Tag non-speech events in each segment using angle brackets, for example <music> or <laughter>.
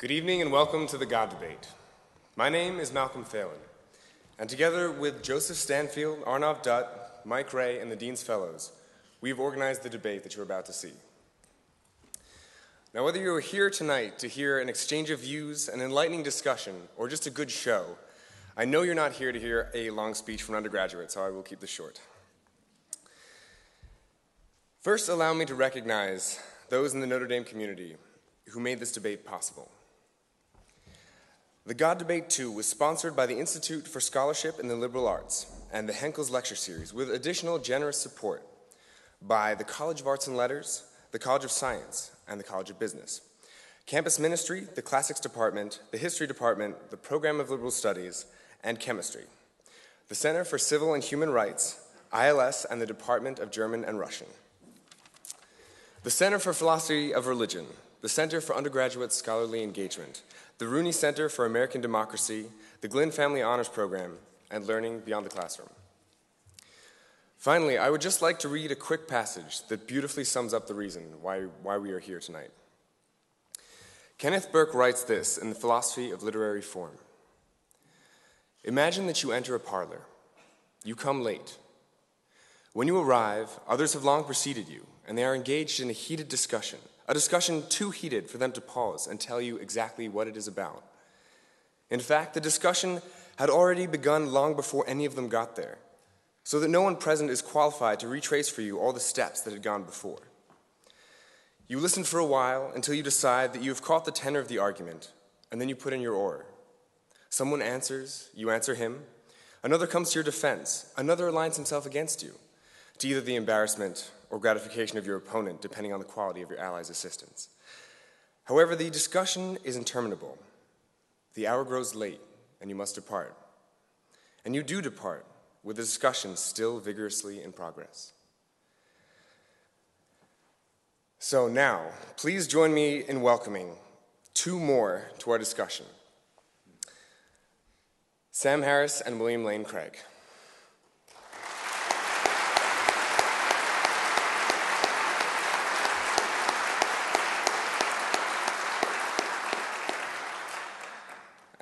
Good evening and welcome to the God Debate. My name is Malcolm Phelan, and together with Joseph Stanfield, Arnav Dutt, Mike Rea, and the Dean's Fellows, we've organized the debate that you're about to see. Now, whether you're here tonight to hear an exchange of views, an enlightening discussion, or just a good show, I know you're not here to hear a long speech from an undergraduate, so I will keep this short. First, allow me to recognize those in the Notre Dame community who made this debate possible. The God Debate 2 was sponsored by the Institute for Scholarship in the Liberal Arts and the Henkel's Lecture Series, with additional generous support by the College of Arts and Letters, the College of Science, and the College of Business. Campus Ministry, the Classics Department, the History Department, the Program of Liberal Studies, and Chemistry. The Center for Civil and Human Rights, ILS, and the Department of German and Russian. The Center for Philosophy of Religion, the Center for Undergraduate Scholarly Engagement, the Rooney Center for American Democracy, the Glynn Family Honors Program, and Learning Beyond the Classroom. Finally, I would just like to read a quick passage that beautifully sums up the reason why, why we are here tonight. Kenneth Burke writes this in the Philosophy of Literary Form Imagine that you enter a parlor. You come late. When you arrive, others have long preceded you, and they are engaged in a heated discussion a discussion too heated for them to pause and tell you exactly what it is about. In fact, the discussion had already begun long before any of them got there, so that no one present is qualified to retrace for you all the steps that had gone before. You listen for a while until you decide that you have caught the tenor of the argument, and then you put in your oar. Someone answers, you answer him. Another comes to your defense, another aligns himself against you, to either the embarrassment or gratification of your opponent, depending on the quality of your ally's assistance. However, the discussion is interminable. The hour grows late, and you must depart. And you do depart, with the discussion still vigorously in progress. So now, please join me in welcoming two more to our discussion Sam Harris and William Lane Craig.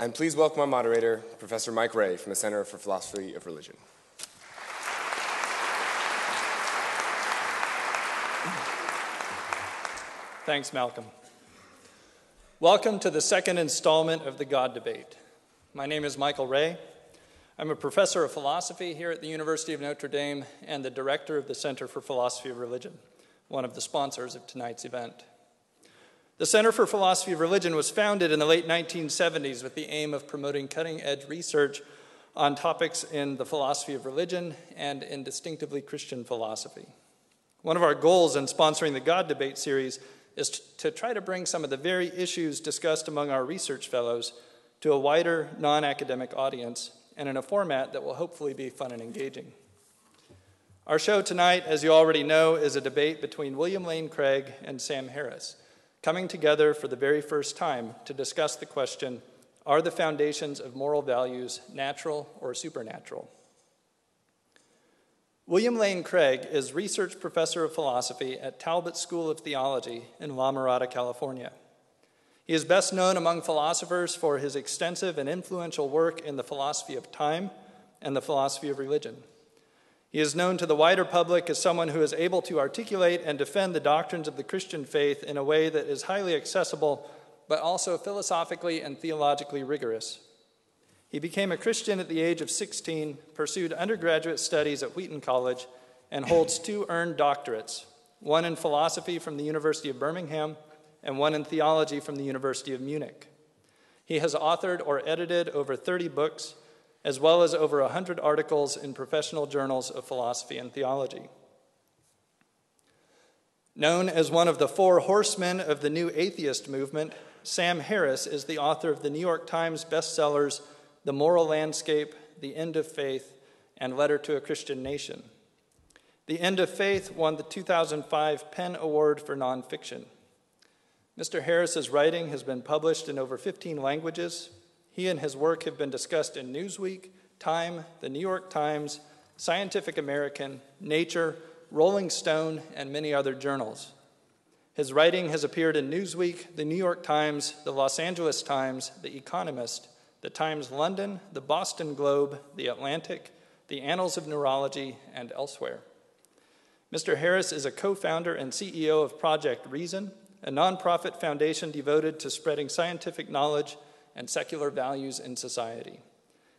And please welcome our moderator, Professor Mike Rea from the Center for Philosophy of Religion. Thanks, Malcolm. Welcome to the second installment of the God Debate. My name is Michael Rea. I'm a professor of philosophy here at the University of Notre Dame and the director of the Center for Philosophy of Religion, one of the sponsors of tonight's event. The Center for Philosophy of Religion was founded in the late 1970s with the aim of promoting cutting edge research on topics in the philosophy of religion and in distinctively Christian philosophy. One of our goals in sponsoring the God Debate series is to try to bring some of the very issues discussed among our research fellows to a wider non academic audience and in a format that will hopefully be fun and engaging. Our show tonight, as you already know, is a debate between William Lane Craig and Sam Harris coming together for the very first time to discuss the question Are the foundations of moral values natural or supernatural? William Lane Craig is research professor of philosophy at Talbot School of Theology in La Mirada, California. He is best known among philosophers for his extensive and influential work in the philosophy of time and the philosophy of religion. He is known to the wider public as someone who is able to articulate and defend the doctrines of the Christian faith in a way that is highly accessible, but also philosophically and theologically rigorous. He became a Christian at the age of 16, pursued undergraduate studies at Wheaton College, and holds two earned doctorates one in philosophy from the University of Birmingham and one in theology from the University of Munich. He has authored or edited over 30 books as well as over 100 articles in professional journals of philosophy and theology. Known as one of the four horsemen of the new atheist movement, Sam Harris is the author of the New York Times bestsellers The Moral Landscape, The End of Faith, and Letter to a Christian Nation. The End of Faith won the 2005 PEN Award for Nonfiction. Mr. Harris's writing has been published in over 15 languages, he and his work have been discussed in Newsweek, Time, the New York Times, Scientific American, Nature, Rolling Stone, and many other journals. His writing has appeared in Newsweek, the New York Times, the Los Angeles Times, The Economist, the Times London, the Boston Globe, the Atlantic, the Annals of Neurology, and elsewhere. Mr. Harris is a co founder and CEO of Project Reason, a nonprofit foundation devoted to spreading scientific knowledge and secular values in society.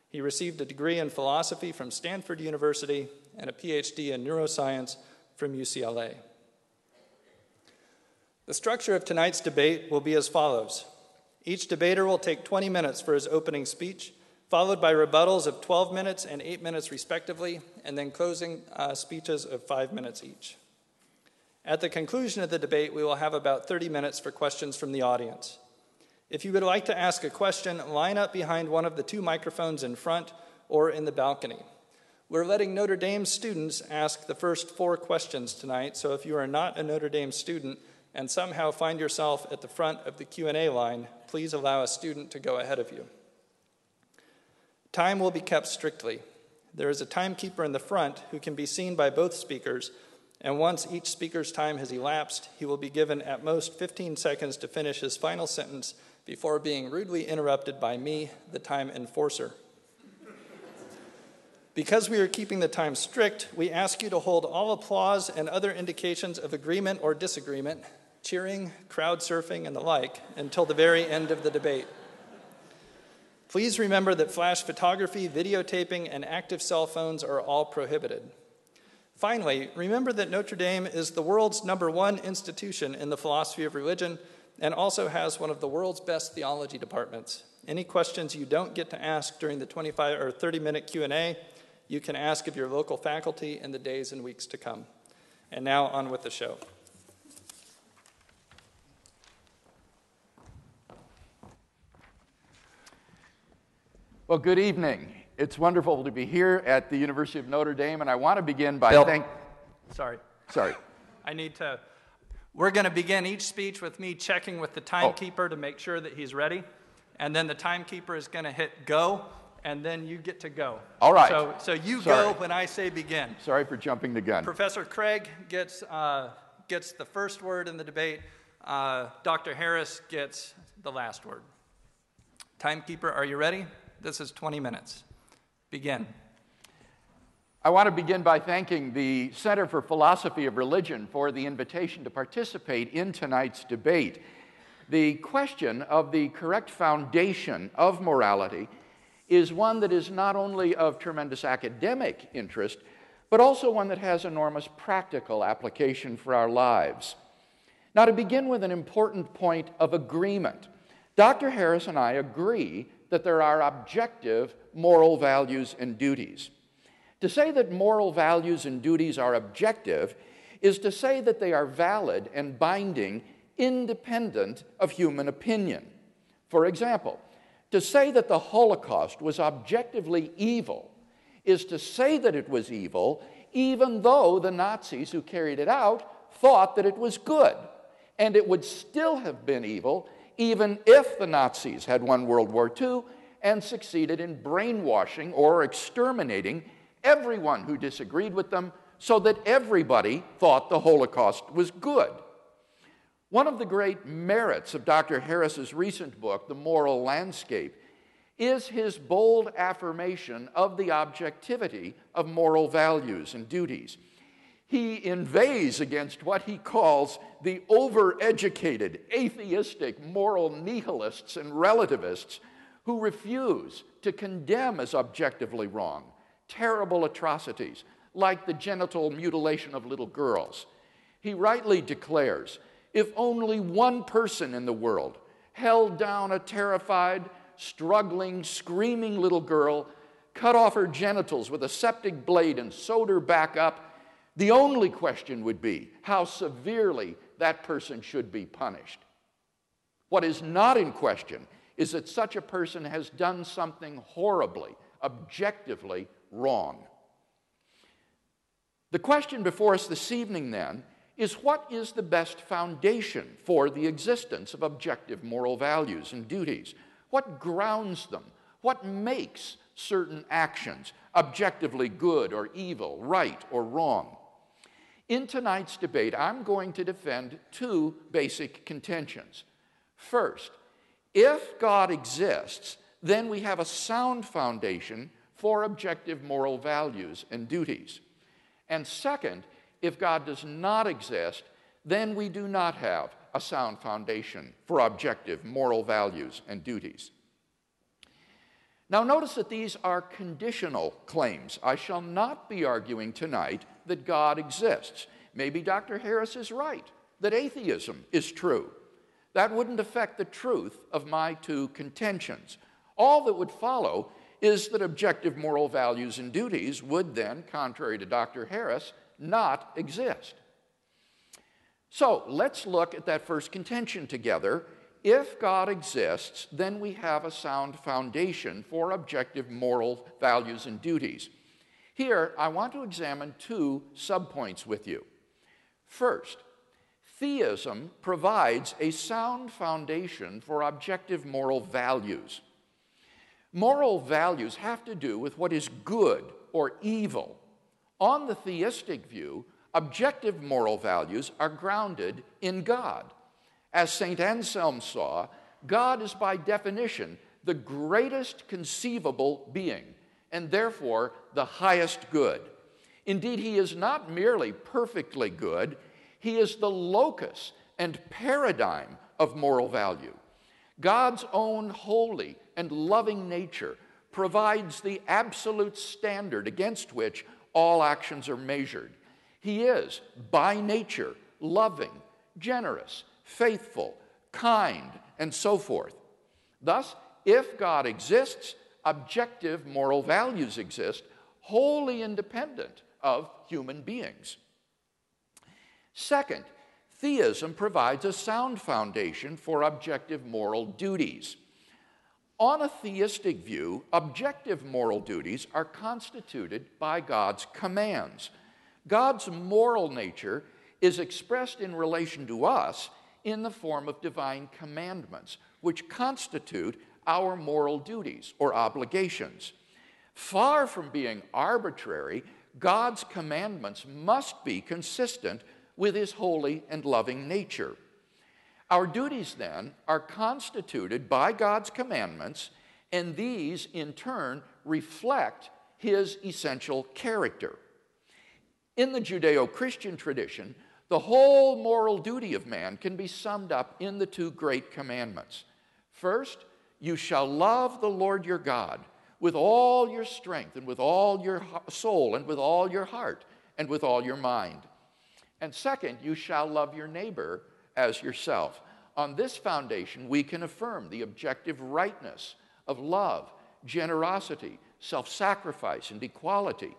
He received a degree in philosophy from Stanford University and a PhD in neuroscience from UCLA. The structure of tonight's debate will be as follows Each debater will take 20 minutes for his opening speech, followed by rebuttals of 12 minutes and 8 minutes respectively, and then closing uh, speeches of 5 minutes each. At the conclusion of the debate, we will have about 30 minutes for questions from the audience. If you would like to ask a question, line up behind one of the two microphones in front or in the balcony. We're letting Notre Dame students ask the first four questions tonight, so if you are not a Notre Dame student, and somehow find yourself at the front of the Q&A line, please allow a student to go ahead of you. Time will be kept strictly. There is a timekeeper in the front who can be seen by both speakers, and once each speaker's time has elapsed, he will be given at most 15 seconds to finish his final sentence before being rudely interrupted by me, the time enforcer. Because we are keeping the time strict, we ask you to hold all applause and other indications of agreement or disagreement cheering, crowd surfing, and the like until the very end of the debate. Please remember that flash photography, videotaping, and active cell phones are all prohibited. Finally, remember that Notre Dame is the world's number one institution in the philosophy of religion and also has one of the world's best theology departments. Any questions you don't get to ask during the 25 or 30 minute Q&A, you can ask of your local faculty in the days and weeks to come. And now on with the show. Well, good evening. It's wonderful to be here at the University of Notre Dame, and I want to begin by Bill. thank. Sorry. Sorry. I need to. We're going to begin each speech with me checking with the timekeeper to make sure that he's ready. And then the timekeeper is going to hit go, and then you get to go. All right. So, so you Sorry. go when I say begin. Sorry for jumping the gun. Professor Craig gets, uh, gets the first word in the debate. Uh, Dr. Harris gets the last word. Timekeeper, are you ready? This is 20 minutes. Begin. I want to begin by thanking the Center for Philosophy of Religion for the invitation to participate in tonight's debate. The question of the correct foundation of morality is one that is not only of tremendous academic interest, but also one that has enormous practical application for our lives. Now, to begin with an important point of agreement, Dr. Harris and I agree that there are objective moral values and duties. To say that moral values and duties are objective is to say that they are valid and binding independent of human opinion. For example, to say that the Holocaust was objectively evil is to say that it was evil even though the Nazis who carried it out thought that it was good. And it would still have been evil even if the Nazis had won World War II and succeeded in brainwashing or exterminating everyone who disagreed with them so that everybody thought the Holocaust was good. One of the great merits of Dr. Harris's recent book, The Moral Landscape, is his bold affirmation of the objectivity of moral values and duties. He inveighs against what he calls the overeducated, atheistic, moral nihilists and relativists who refuse to condemn as objectively wrong terrible atrocities like the genital mutilation of little girls. He rightly declares if only one person in the world held down a terrified, struggling, screaming little girl, cut off her genitals with a septic blade, and sewed her back up, the only question would be how severely that person should be punished. What is not in question is that such a person has done something horribly, objectively wrong. The question before us this evening, then, is what is the best foundation for the existence of objective moral values and duties? What grounds them? What makes certain actions objectively good or evil, right or wrong? In tonight's debate, I'm going to defend two basic contentions. First, if God exists, then we have a sound foundation for objective moral values and duties. And second, if God does not exist, then we do not have a sound foundation for objective moral values and duties. Now, notice that these are conditional claims. I shall not be arguing tonight that God exists. Maybe Dr. Harris is right, that atheism is true. That wouldn't affect the truth of my two contentions. All that would follow is that objective moral values and duties would then, contrary to Dr. Harris, not exist. So let's look at that first contention together if God exists, then we have a sound foundation for objective moral values and duties. Here, I want to examine two subpoints with you. First, theism provides a sound foundation for objective moral values. Moral values have to do with what is good or evil. On the theistic view, objective moral values are grounded in God. As St. Anselm saw, God is by definition the greatest conceivable being, and therefore the highest good. Indeed, he is not merely perfectly good, he is the locus and paradigm of moral value. God's own holy and loving nature provides the absolute standard against which all actions are measured. He is, by nature, loving, generous, faithful, kind, and so forth. Thus, if God exists, objective moral values exist, wholly independent of human beings. Second, theism provides a sound foundation for objective moral duties. On a theistic view, objective moral duties are constituted by God's commands. God's moral nature is expressed in relation to us in the form of divine commandments, which constitute our moral duties or obligations. Far from being arbitrary, God's commandments must be consistent with his holy and loving nature. Our duties, then, are constituted by God's commandments, and these, in turn, reflect his essential character. In the Judeo Christian tradition, the whole moral duty of man can be summed up in the two great commandments. First, you shall love the Lord your God with all your strength and with all your soul and with all your heart and with all your mind. And second, you shall love your neighbor as yourself. On this foundation, we can affirm the objective rightness of love, generosity, self sacrifice, and equality,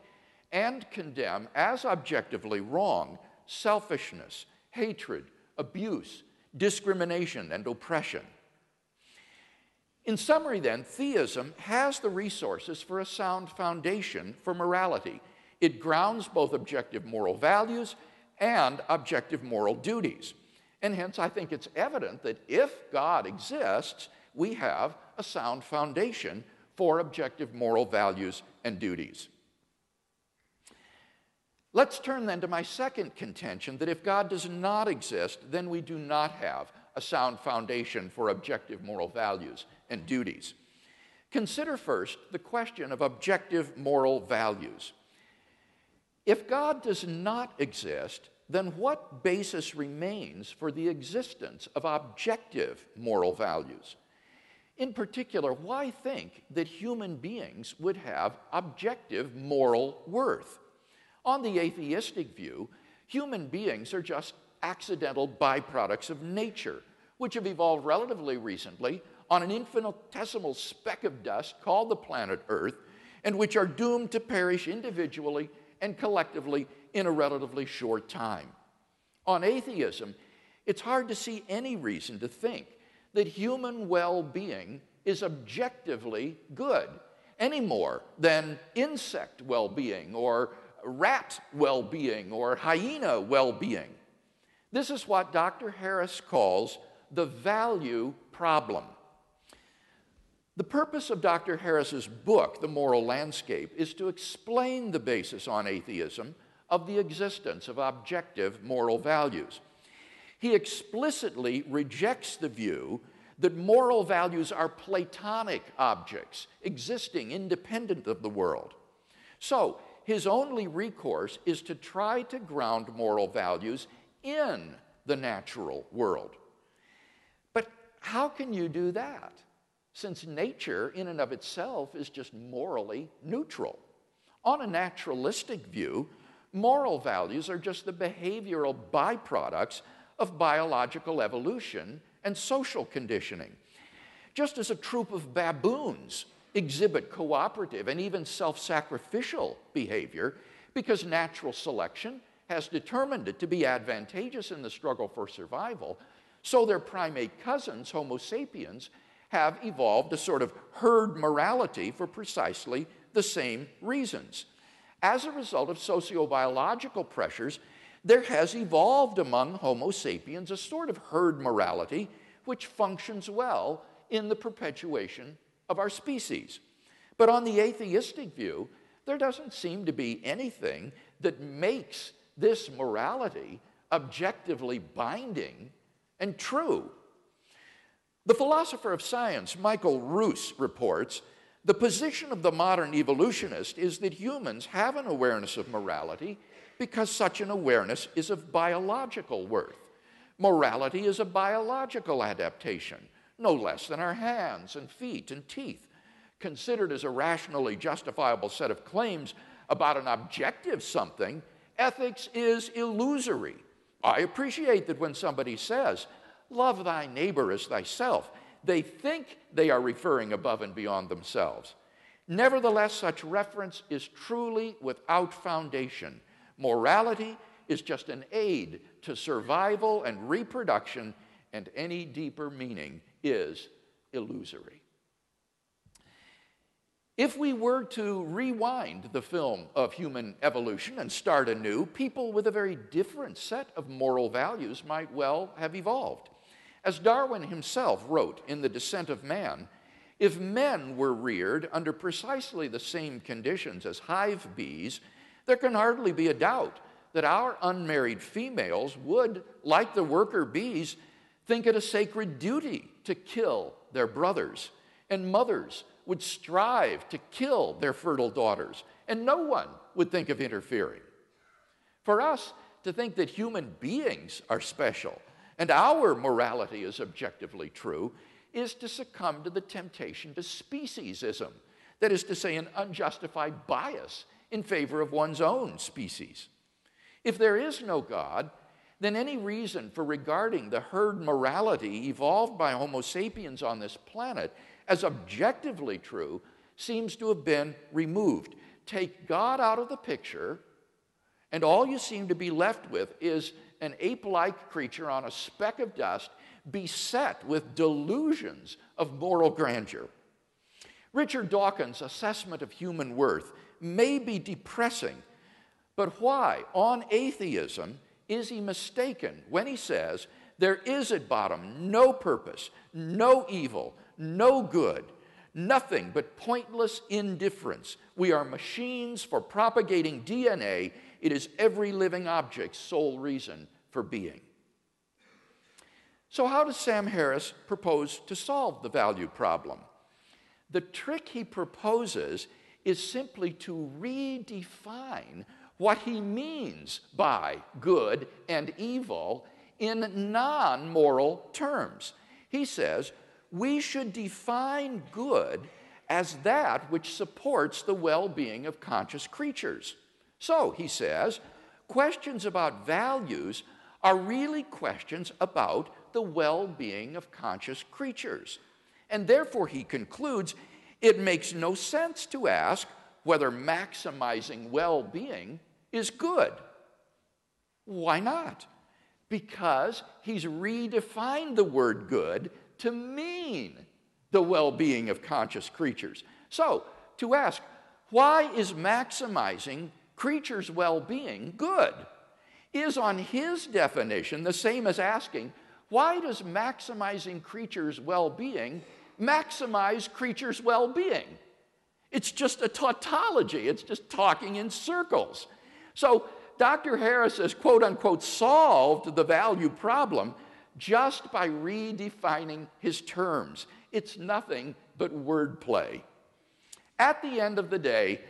and condemn as objectively wrong selfishness, hatred, abuse, discrimination, and oppression. In summary, then, theism has the resources for a sound foundation for morality. It grounds both objective moral values and objective moral duties. And hence, I think it's evident that if God exists, we have a sound foundation for objective moral values and duties. Let's turn then to my second contention that if God does not exist, then we do not have a sound foundation for objective moral values and duties. Consider first the question of objective moral values. If God does not exist, then what basis remains for the existence of objective moral values? In particular, why think that human beings would have objective moral worth? On the atheistic view, human beings are just accidental byproducts of nature, which have evolved relatively recently on an infinitesimal speck of dust called the planet Earth, and which are doomed to perish individually and collectively in a relatively short time. On atheism, it's hard to see any reason to think that human well being is objectively good any more than insect well being or rat well being or hyena well being. This is what Dr. Harris calls the value problem. The purpose of Dr. Harris's book, The Moral Landscape, is to explain the basis on atheism of the existence of objective moral values. He explicitly rejects the view that moral values are Platonic objects existing independent of the world. So, his only recourse is to try to ground moral values in the natural world. But how can you do that? Since nature, in and of itself, is just morally neutral. On a naturalistic view, moral values are just the behavioral byproducts of biological evolution and social conditioning. Just as a troop of baboons exhibit cooperative and even self sacrificial behavior because natural selection has determined it to be advantageous in the struggle for survival, so their primate cousins, Homo sapiens, have evolved a sort of herd morality for precisely the same reasons. As a result of sociobiological pressures, there has evolved among Homo sapiens a sort of herd morality which functions well in the perpetuation of our species. But on the atheistic view, there doesn't seem to be anything that makes this morality objectively binding and true. The philosopher of science, Michael Ruse, reports the position of the modern evolutionist is that humans have an awareness of morality because such an awareness is of biological worth. Morality is a biological adaptation no less than our hands and feet and teeth. Considered as a rationally justifiable set of claims about an objective something, ethics is illusory. I appreciate that when somebody says, Love thy neighbor as thyself, they think they are referring above and beyond themselves. Nevertheless, such reference is truly without foundation. Morality is just an aid to survival and reproduction, and any deeper meaning is illusory. If we were to rewind the film of human evolution and start anew, people with a very different set of moral values might well have evolved. As Darwin himself wrote in The Descent of Man, if men were reared under precisely the same conditions as hive bees, there can hardly be a doubt that our unmarried females would, like the worker bees, think it a sacred duty to kill their brothers, and mothers would strive to kill their fertile daughters, and no one would think of interfering. For us to think that human beings are special and our morality is objectively true is to succumb to the temptation to speciesism, that is to say, an unjustified bias in favor of one's own species. If there is no God, then any reason for regarding the herd morality evolved by Homo sapiens on this planet as objectively true seems to have been removed. Take God out of the picture, and all you seem to be left with is an ape like creature on a speck of dust beset with delusions of moral grandeur. Richard Dawkins' assessment of human worth may be depressing, but why, on atheism, is he mistaken when he says there is at bottom no purpose, no evil, no good, nothing but pointless indifference? We are machines for propagating DNA. It is every living object's sole reason for being. So, how does Sam Harris propose to solve the value problem? The trick he proposes is simply to redefine what he means by good and evil in non moral terms. He says we should define good as that which supports the well being of conscious creatures. So, he says, questions about values are really questions about the well being of conscious creatures. And therefore, he concludes, it makes no sense to ask whether maximizing well being is good. Why not? Because he's redefined the word good to mean the well being of conscious creatures. So, to ask, why is maximizing creatures' well being good? Is on his definition the same as asking, why does maximizing creatures' well being maximize creatures' well being? It's just a tautology, it's just talking in circles. So Dr. Harris has quote unquote solved the value problem just by redefining his terms. It's nothing but wordplay. At the end of the day,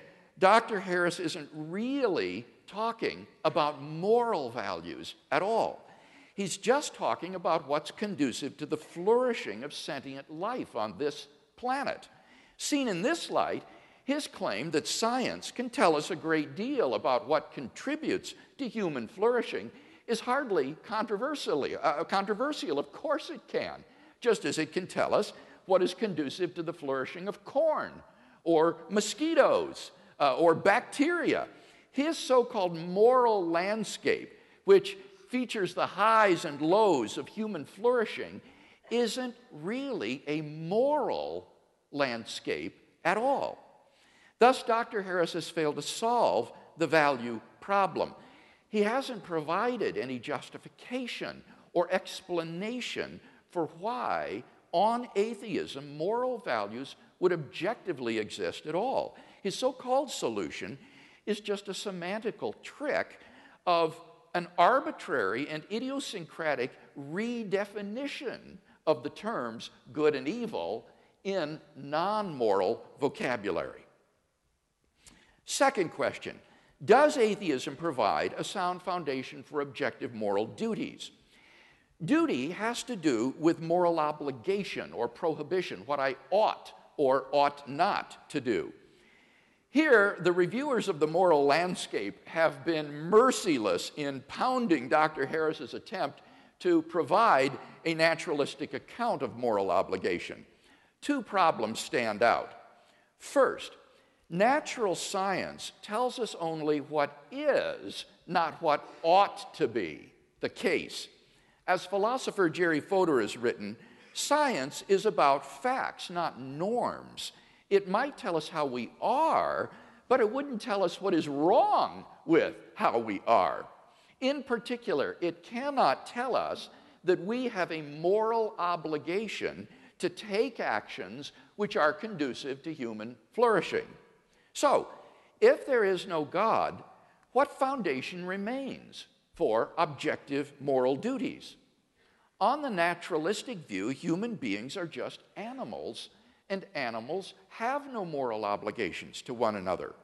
Dr. Harris isn't really talking about moral values at all. He's just talking about what's conducive to the flourishing of sentient life on this planet. Seen in this light, his claim that science can tell us a great deal about what contributes to human flourishing is hardly controversially, uh, controversial. Of course it can, just as it can tell us what is conducive to the flourishing of corn or mosquitoes uh, or bacteria. His so called moral landscape, which features the highs and lows of human flourishing, isn't really a moral landscape at all. Thus, Dr. Harris has failed to solve the value problem. He hasn't provided any justification or explanation for why, on atheism, moral values would objectively exist at all. His so called solution is just a semantical trick of an arbitrary and idiosyncratic redefinition of the terms good and evil in non moral vocabulary. Second question Does atheism provide a sound foundation for objective moral duties? Duty has to do with moral obligation or prohibition, what I ought or ought not to do. Here, the reviewers of the moral landscape have been merciless in pounding Dr. Harris's attempt to provide a naturalistic account of moral obligation. Two problems stand out. First, natural science tells us only what is, not what ought to be the case. As philosopher Jerry Fodor has written, science is about facts, not norms. It might tell us how we are, but it wouldn't tell us what is wrong with how we are. In particular, it cannot tell us that we have a moral obligation to take actions which are conducive to human flourishing. So, if there is no God, what foundation remains for objective moral duties? On the naturalistic view, human beings are just animals, and animals have no moral obligations to one another.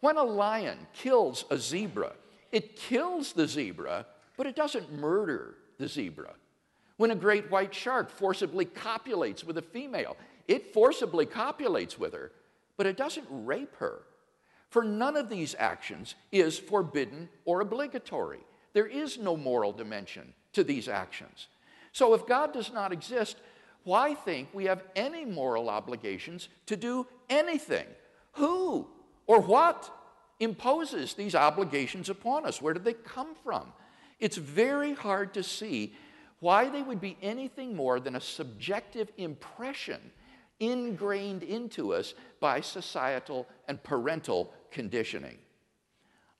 When a lion kills a zebra, it kills the zebra, but it doesn't murder the zebra. When a great white shark forcibly copulates with a female, it forcibly copulates with her, but it doesn't rape her. For none of these actions is forbidden or obligatory. There is no moral dimension to these actions. So if God does not exist, why think we have any moral obligations to do anything? Who or what imposes these obligations upon us? Where do they come from? It's very hard to see why they would be anything more than a subjective impression ingrained into us by societal and parental conditioning.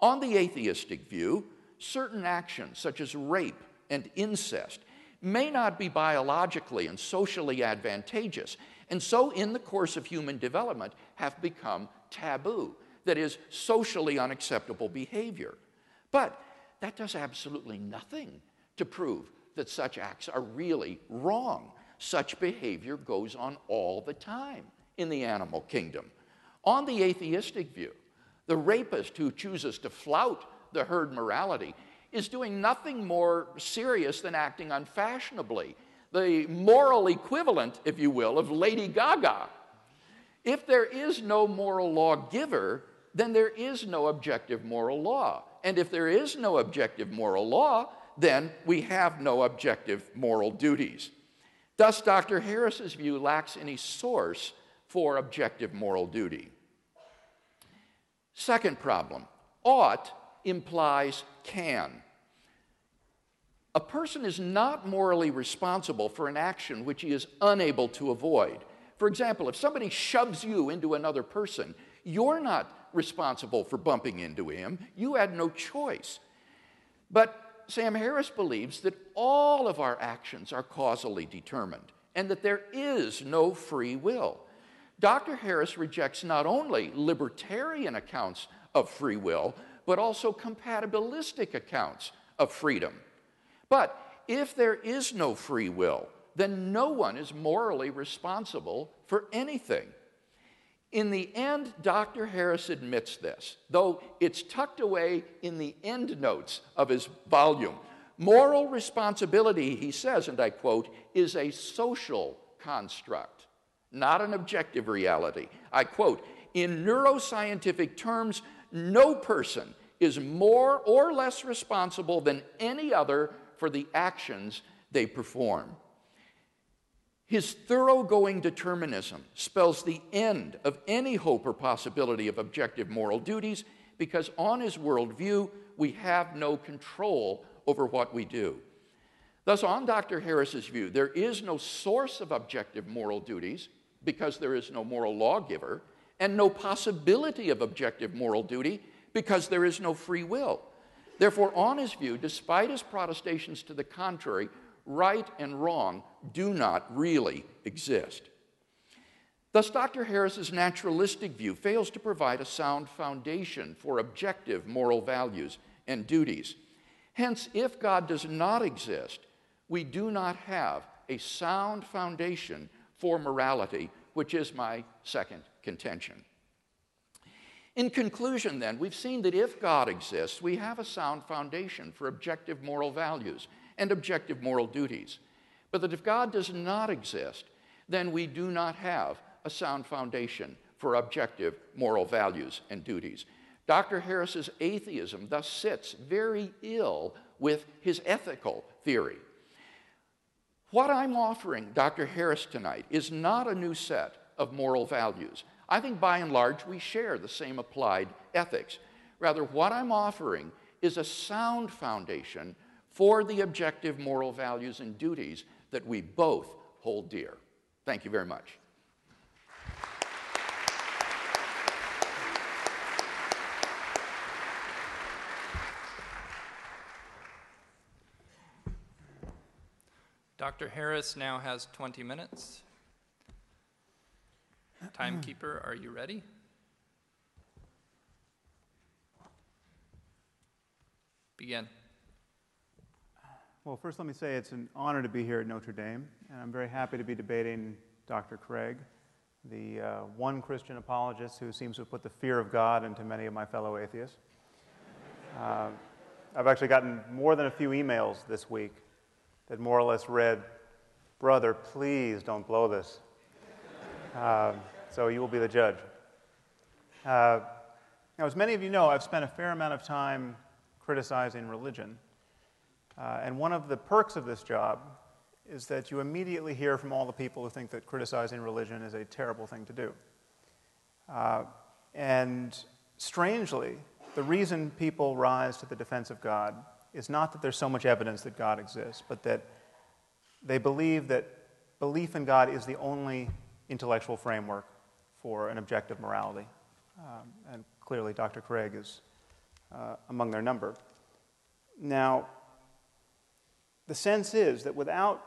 On the atheistic view, certain actions, such as rape and incest, may not be biologically and socially advantageous, and so in the course of human development have become taboo, that is, socially unacceptable behavior. But that does absolutely nothing to prove that such acts are really wrong. Such behavior goes on all the time in the animal kingdom. On the atheistic view, the rapist who chooses to flout the herd morality is doing nothing more serious than acting unfashionably, the moral equivalent, if you will, of Lady Gaga. If there is no moral lawgiver, then there is no objective moral law. And if there is no objective moral law, then we have no objective moral duties. Thus, Dr. Harris's view lacks any source for objective moral duty. Second problem ought implies can. A person is not morally responsible for an action which he is unable to avoid. For example, if somebody shoves you into another person, you're not responsible for bumping into him. You had no choice. But Sam Harris believes that all of our actions are causally determined and that there is no free will. Dr. Harris rejects not only libertarian accounts of free will, but also compatibilistic accounts of freedom. But if there is no free will, then no one is morally responsible for anything. In the end, Dr. Harris admits this, though it's tucked away in the end notes of his volume. Moral responsibility, he says, and I quote, is a social construct, not an objective reality. I quote, in neuroscientific terms, no person is more or less responsible than any other for the actions they perform. His thoroughgoing determinism spells the end of any hope or possibility of objective moral duties because, on his worldview, we have no control over what we do. Thus, on Dr. Harris's view, there is no source of objective moral duties because there is no moral lawgiver, and no possibility of objective moral duty because there is no free will. Therefore, on his view, despite his protestations to the contrary, right and wrong do not really exist. Thus, Dr. Harris's naturalistic view fails to provide a sound foundation for objective moral values and duties. Hence, if God does not exist, we do not have a sound foundation for morality, which is my second contention. In conclusion, then, we've seen that if God exists, we have a sound foundation for objective moral values and objective moral duties. But that if God does not exist, then we do not have a sound foundation for objective moral values and duties. Dr. Harris's atheism thus sits very ill with his ethical theory. What I'm offering Dr. Harris tonight is not a new set of moral values. I think by and large we share the same applied ethics. Rather, what I'm offering is a sound foundation for the objective moral values and duties that we both hold dear. Thank you very much. Dr. Harris now has 20 minutes. Timekeeper, are you ready? Begin. Well, first, let me say it's an honor to be here at Notre Dame, and I'm very happy to be debating Dr. Craig, the uh, one Christian apologist who seems to have put the fear of God into many of my fellow atheists. Uh, I've actually gotten more than a few emails this week that more or less read, Brother, please don't blow this. Uh, <laughs> so you will be the judge. Uh, now, as many of you know, I've spent a fair amount of time criticizing religion. Uh, and one of the perks of this job is that you immediately hear from all the people who think that criticizing religion is a terrible thing to do. Uh, and strangely, the reason people rise to the defense of God is not that there's so much evidence that God exists, but that they believe that belief in God is the only intellectual framework for an objective morality. Um, and clearly, Dr. Craig is uh, among their number. Now, the sense is that without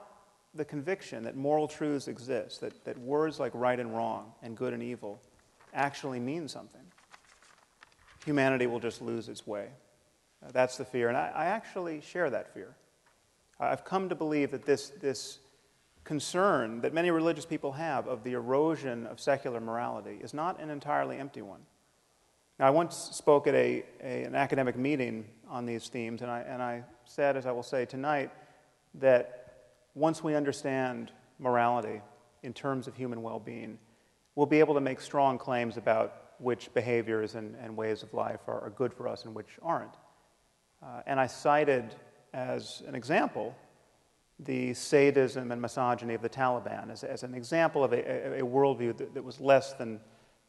the conviction that moral truths exist, that, that words like right and wrong and good and evil actually mean something, humanity will just lose its way. That's the fear. And I, I actually share that fear. I've come to believe that this, this concern that many religious people have of the erosion of secular morality is not an entirely empty one. Now, I once spoke at a, a, an academic meeting on these themes, and I, and I said, as I will say tonight, that once we understand morality in terms of human well being, we'll be able to make strong claims about which behaviors and, and ways of life are, are, good for us and which aren't. Uh, and I cited as an example the sadism and misogyny of the Taliban as, as an example of a, a, a worldview that, that was less than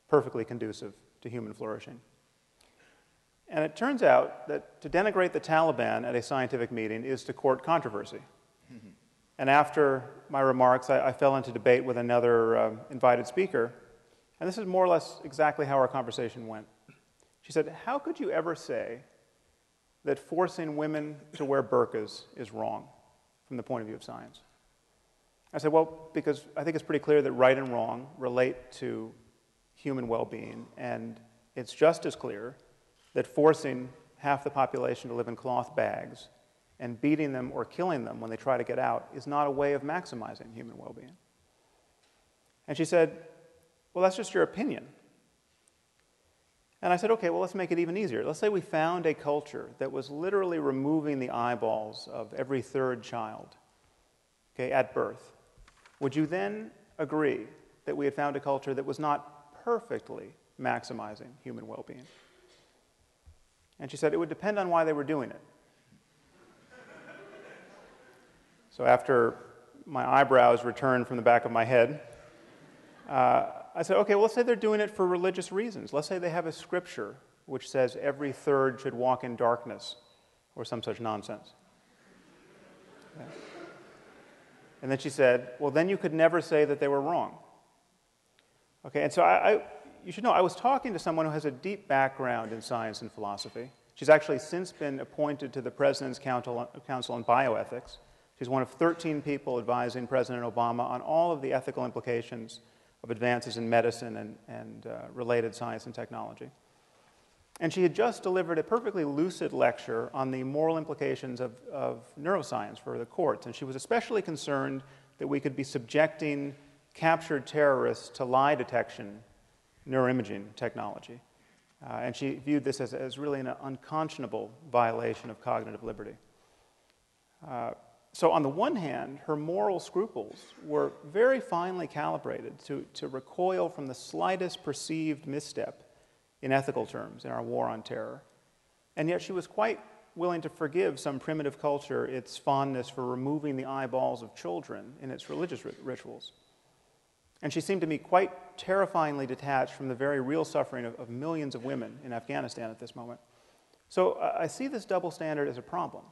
perfectly conducive to human flourishing. And it turns out that to denigrate the Taliban at a scientific meeting is to court controversy. Mm-hmm. And after my remarks, I, I, fell into debate with another uh, invited speaker. And this is more or less exactly how our conversation went. She said, How could you ever say that forcing women to wear burqas is wrong? from the point of view of science? I said, well, because I think it's pretty clear that right and wrong relate to human well being, and it's just as clear that forcing half the population to live in cloth bags and beating them or killing them when they try to get out is not a way of maximizing human well being. And she said, Well, that's just your opinion. And I said, okay, well, let's make it even easier. Let's say we found a culture that was literally removing the eyeballs of every third child okay, at birth. Would you then agree that we had found a culture that was not perfectly maximizing human well being? And she said it would depend on why they were doing it. so after my eyebrows returned from the back of my head, uh, I said, okay, well, let's say they're doing it for religious reasons. Let's say they have a scripture which says every third should walk in darkness or some such nonsense. Okay. And then she said, well, then you could never say that they were wrong. Okay, and so I, I, you should know, I was talking to someone who has a deep background in science and philosophy. She's actually since been appointed to the President's Council, Council on Bioethics. She's one of 13 people advising President Obama on all of the ethical implications of advances in medicine and, and uh, related science and technology. And she had just delivered a perfectly lucid lecture on the moral implications of, of neuroscience for the courts. And she was especially concerned that we could be subjecting captured terrorists to lie detection neuroimaging technology. Uh, and she viewed this as, as really an unconscionable violation of cognitive liberty. Uh, so, on the one hand, her moral scruples were very finely calibrated to, to recoil from the slightest perceived misstep in ethical terms in our war on terror. And yet, she was quite willing to forgive some primitive culture its fondness for removing the eyeballs of children in its religious rituals. And she seemed to me quite terrifyingly detached from the very real suffering of, of millions of women in Afghanistan at this moment. So, uh, I see this double standard as a problem.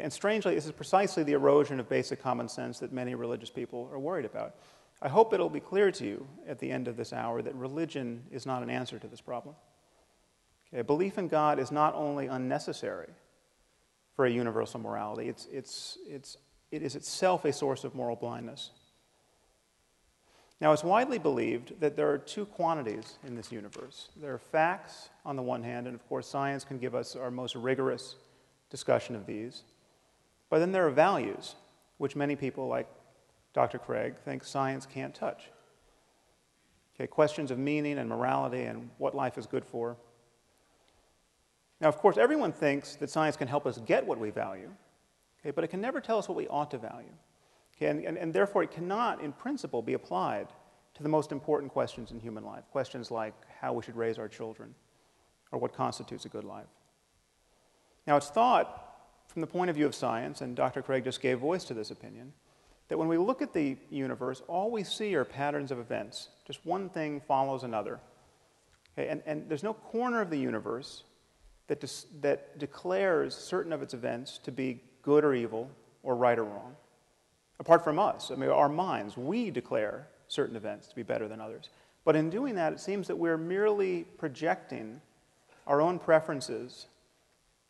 And strangely, this is precisely the erosion of basic common sense that many religious people are worried about. I hope it'll be clear to you at the end of this hour that religion is not an answer to this problem. Okay, belief in God is not only unnecessary for a universal morality, it's, it's, it's, it is itself a source of moral blindness. Now, it's widely believed that there are two quantities in this universe. There are facts on the one hand, and of course, science can give us our most rigorous discussion of these. But then there are values, which many people, like Dr. Craig, think science can't touch. Okay, questions of meaning and morality and what life is good for. Now, of course, everyone thinks that science can help us get what we value, okay, but it can never tell us what we ought to value. Okay, and, and, and therefore, it cannot, in principle, be applied to the most important questions in human life questions like how we should raise our children or what constitutes a good life. Now, it's thought from the point of view of science, and Dr. Craig just gave voice to this opinion, that when we look at the universe, all we see are patterns of events. Just one thing follows another. Okay, and, and there's no corner of the universe that, that declares certain of its events to be good or evil or right or wrong. Apart from us, I mean, our minds, we declare certain events to be better than others. But in doing that, it seems that we're merely projecting our own preferences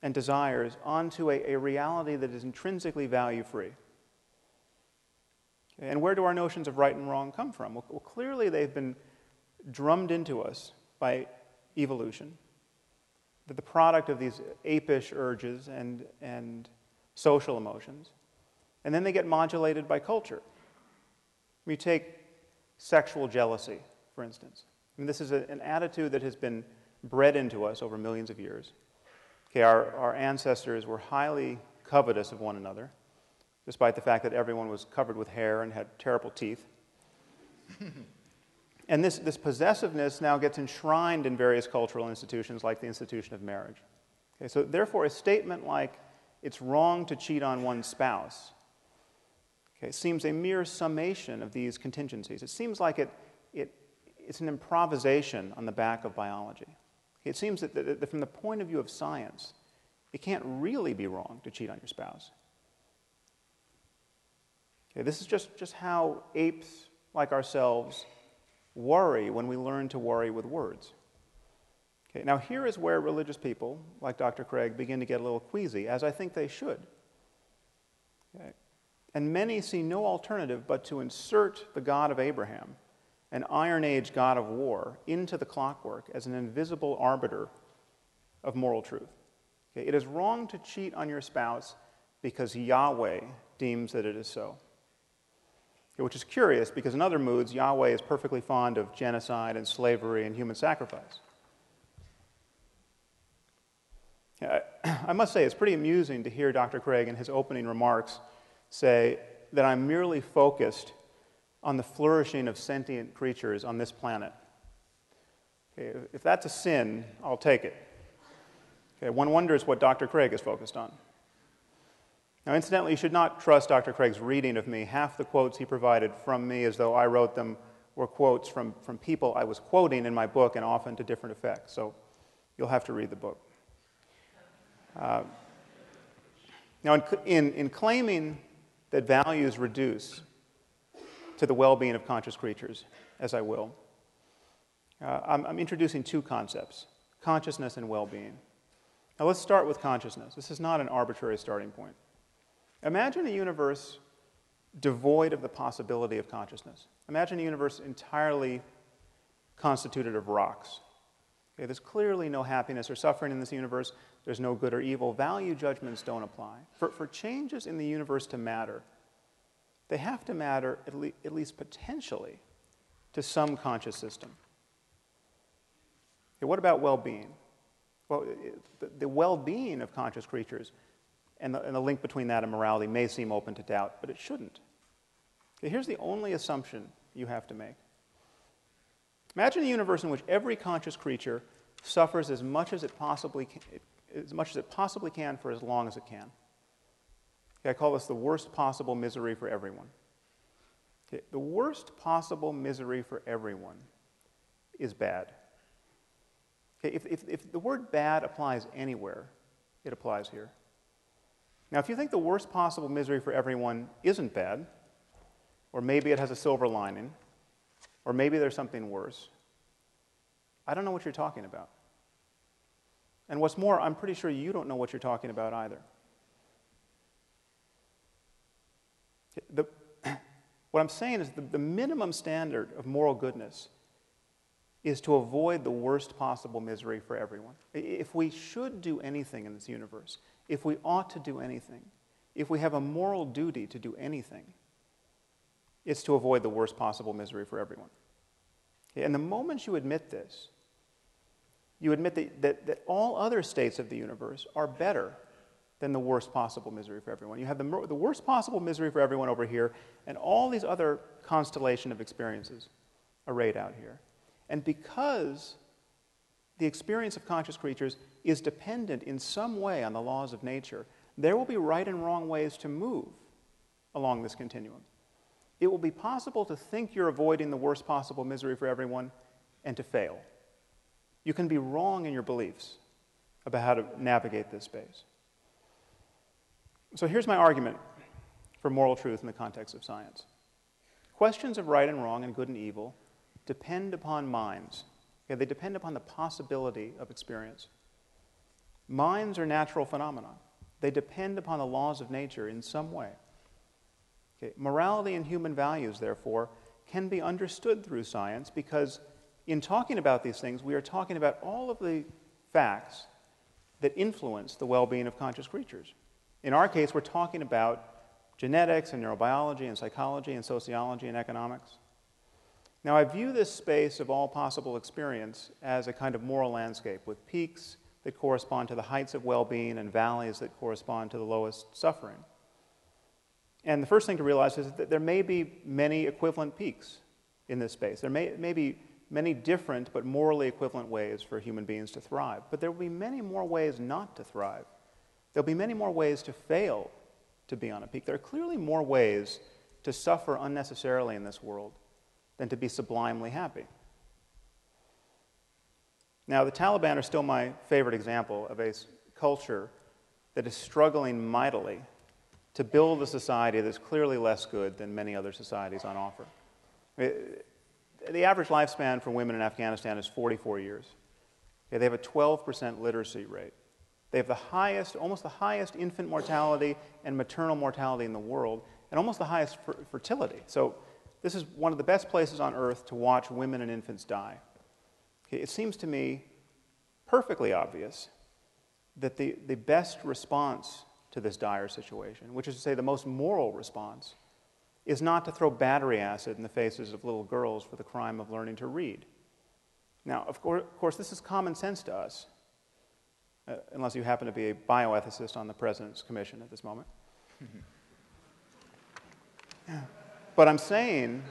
and desires onto a, a reality that is intrinsically value free. And where do our notions of right and wrong come from? Well, well, clearly they've been drummed into us by evolution, that the product of these apish urges and, and social emotions, and then they get modulated by culture. You take sexual jealousy, for instance. I mean, this is a, an attitude that has been bred into us over millions of years. Okay, our, our ancestors were highly covetous of one another, despite the fact that everyone was covered with hair and had terrible teeth. <laughs> and this, this possessiveness now gets enshrined in various cultural institutions, like the institution of marriage. Okay, so, therefore, a statement like it's wrong to cheat on one's spouse okay, seems a mere summation of these contingencies. It seems like it, it, it's an improvisation on the back of biology. It seems that, that, from the point of view of science, it can't really be wrong to cheat on your spouse. Okay, this is just, just how apes like ourselves worry when we learn to worry with words. Okay, now, here is where religious people, like Dr. Craig, begin to get a little queasy, as I think they should. Okay. And many see no alternative but to insert the God of Abraham an Iron Age god of war into the clockwork as an invisible arbiter of moral truth. Okay, it is wrong to cheat on your spouse because Yahweh deems that it is so. Okay, which is curious because in other moods, Yahweh is perfectly fond of genocide and slavery and human sacrifice. <clears throat> I must say, it's pretty amusing to hear Dr. Craig in his opening remarks say that I'm merely focused on the flourishing of sentient creatures on this planet. Okay, if that's a sin, I'll take it. Okay, one wonders what Dr. Craig is focused on. Now, incidentally, you should not trust Dr. Craig's reading of me. Half the quotes he provided from me, as though I wrote them, were quotes from, from people I was quoting in my book and often to different effects. So you'll have to read the book. Uh, now, in, in, in claiming that values reduce to the well being of conscious creatures, as I will, uh, I'm, I'm introducing two concepts consciousness and well being. Now, let's start with consciousness. This is not an arbitrary starting point. Imagine a universe devoid of the possibility of consciousness. Imagine a universe entirely constituted of rocks. Okay, there's clearly no happiness or suffering in this universe. There's no good or evil. Value judgments don't apply. For, for changes in the universe to matter, they have to matter, at, le- at least potentially, to some conscious system. Okay, what about well being? Well, the, well being of conscious creatures and the, and the, link between that and morality may seem open to doubt, but it shouldn't. Okay, here's the only assumption you have to make Imagine a universe in which every conscious creature suffers as much as it possibly can, as much as it possibly can for as long as it can. Okay, I call this the worst possible misery for everyone. Okay, the worst possible misery for everyone is bad. Okay, if, if, if the word bad applies anywhere, it applies here. Now, if you think the worst possible misery for everyone isn't bad, or maybe it has a silver lining, or maybe there's something worse. I don't know what you're talking about. And what's more, I'm pretty sure you don't know what you're talking about either. The, <clears throat> what I'm saying is the, the minimum standard of moral goodness is to avoid the worst possible misery for everyone. If we should do anything in this universe, if we ought to do anything, if we have a moral duty to do anything, it's to avoid the worst possible misery for everyone. Okay, and the moment you admit this, you admit that, that, that all other states of the universe are better than the worst possible misery for everyone. You have the, the worst possible misery for everyone over here, and all these other constellation of experiences arrayed out here. And because the experience of conscious creatures is dependent in some way on the laws of nature, there will be right and wrong ways to move along this continuum it will be possible to think you're avoiding the worst possible misery for everyone and to fail. You can be wrong in your beliefs about how to navigate this space. So here's my argument for moral truth in the context of science. Questions of right and wrong and good and evil depend upon minds. They depend upon the possibility of experience. Minds are natural phenomena. They depend upon the laws of nature in some way. Okay, morality and human values, therefore, can be understood through science because in talking about these things, we are talking about all of the facts that influence the well being of conscious creatures. In our case, we're talking about genetics and neurobiology and psychology and sociology and economics. Now, I view this space of all possible experience as a kind of moral landscape with peaks that correspond to the heights of well being and valleys that correspond to the lowest suffering. And the first thing to realize is that there may be many equivalent peaks in this space. There may, may be many different but morally equivalent ways for human beings to thrive. But there will be many more ways not to thrive. There'll be many more ways to fail to be on a peak. There are clearly more ways to suffer unnecessarily in this world than to be sublimely happy. Now, the Taliban are still my favorite example of a culture that is struggling mightily to build a society that's clearly less good than many other societies on offer. The average lifespan for women in Afghanistan is 44 years. they have a 12% literacy rate. They have the highest, almost the highest infant mortality and maternal mortality in the world, and almost the highest fertility. So, this is one of the best places on earth to watch women and infants die. it seems to me perfectly obvious that the, the best response to this dire situation, which is to say the most moral response, is not to throw battery acid in the faces of little girls for the crime of learning to read. Now, of course, of course this is common sense to us, uh, unless you happen to be a bioethicist on the President's Commission at this moment. but I'm saying,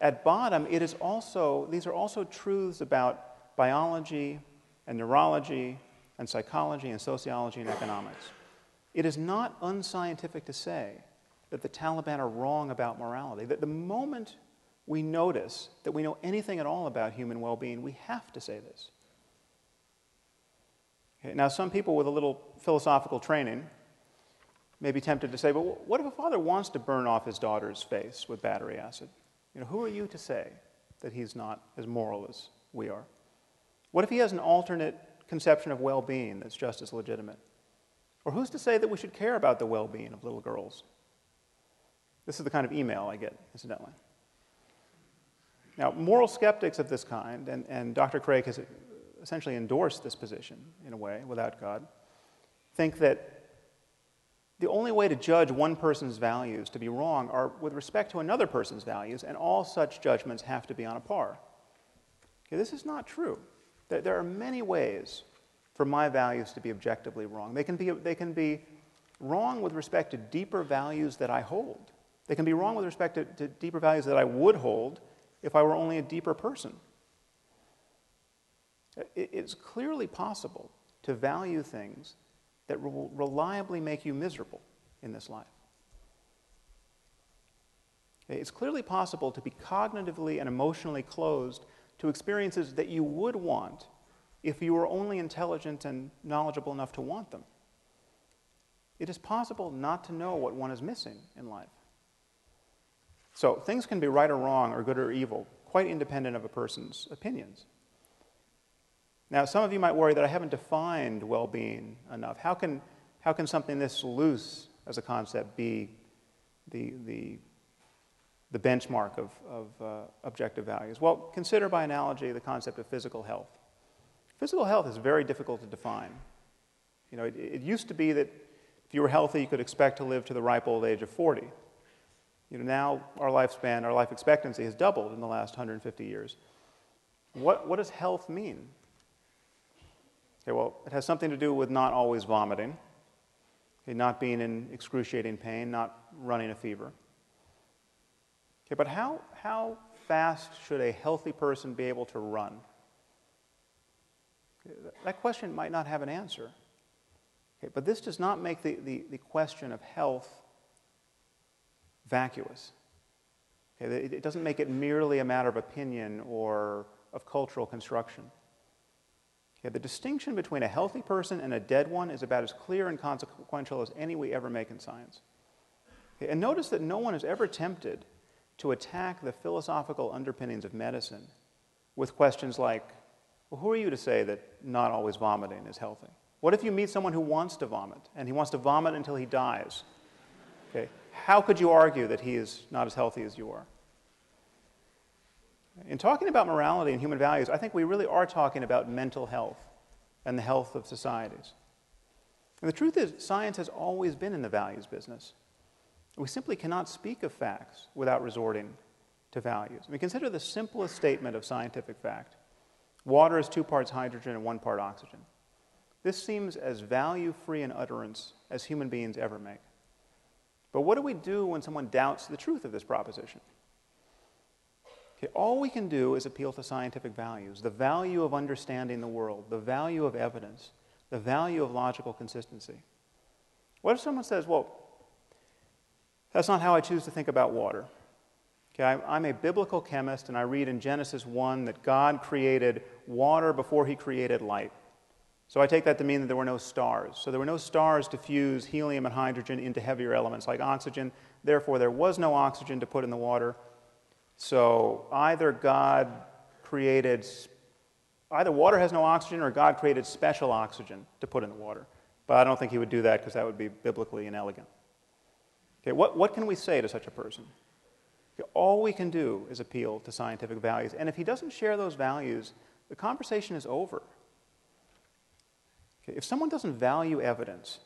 at bottom, it is also, these are also truths about biology and neurology and psychology and sociology and economics. It is not unscientific to say that the Taliban are wrong about morality, that the moment we notice that we know anything at all about human well being, we have to say this. Now, some people with a little philosophical training may be tempted to say, but what if a father wants to burn off his daughter's face with battery acid? You know, who are you to say that he's not as moral as we are? What if he has an alternate conception of well being that's just as legitimate? Or who's to say that we should care about the well being of little girls? This is the kind of email I get, incidentally. Now, moral skeptics of this kind, and, and Dr. Craig has essentially endorse this position in a way, without God, think that the only way to judge one person's values to be wrong are with respect to another person's values, and all such judgments have to be on a par. Okay, this is not true. There, are many ways for my values to be objectively wrong. They can be, they can be wrong with respect to deeper values that I hold. They can be wrong with respect to, to deeper values that I would hold if I were only a deeper person. It's clearly possible to value things that will reliably make you miserable in this life. It's clearly possible to be cognitively and emotionally closed to experiences that you would want if you were only intelligent and knowledgeable enough to want them. It is possible not to know what one is missing in life. So things can be right or wrong, or good or evil, quite independent of a person's opinions. Now, some of you might worry that I haven't defined well being enough. How can, how can something this loose as a concept be the, the, the benchmark of, of uh, objective values? Well, consider by analogy the concept of physical health. Physical health is very difficult to define. You know, it, it used to be that if you were healthy, you could expect to live to the ripe old age of 40. You know, now our lifespan, our life expectancy has doubled in the last 150 years. What, what does health mean? Okay, well, it has something to do with not always vomiting, okay, not being in excruciating pain, not running a fever. Okay, but how, how fast should a healthy person be able to run? That question might not have an answer. Okay, but this does not make the, the, the question of health vacuous. Okay, it doesn't make it merely a matter of opinion or of cultural construction. Okay, the distinction between a healthy person and a dead one is about as clear and consequential as any we ever make in science. And notice that no one is ever tempted to attack the philosophical underpinnings of medicine with questions like, well, who are you to say that not always vomiting is healthy? What if you meet someone who wants to vomit and he wants to vomit until he dies? Okay, how could you argue that he is not as healthy as you are? In talking about morality and human values, I think we really are talking about mental health and the health of societies. And the truth is, science has always been in the values business. We simply cannot speak of facts without resorting to values. I mean, consider the simplest statement of scientific fact water is two parts hydrogen and one part oxygen. This seems as value free an utterance as human beings ever make. But what do we do when someone doubts the truth of this proposition? Okay, all we can do is appeal to scientific values the value of understanding the world, the value of evidence, the value of logical consistency. What if someone says, well, that's not how I choose to think about water? Okay, I'm a biblical chemist, and I read in Genesis 1 that God created water before he created light. So I take that to mean that there were no stars. So there were no stars to fuse helium and hydrogen into heavier elements like oxygen. Therefore, there was no oxygen to put in the water. So either God created, either water has no oxygen or God created special oxygen to put in the water. But I don't think he would do that because that would be biblically inelegant. Okay, what, what can we say to such a person? Okay, all we can do is appeal to scientific values. And if he doesn't share those values, the conversation is over. Okay, if someone doesn't value evidence,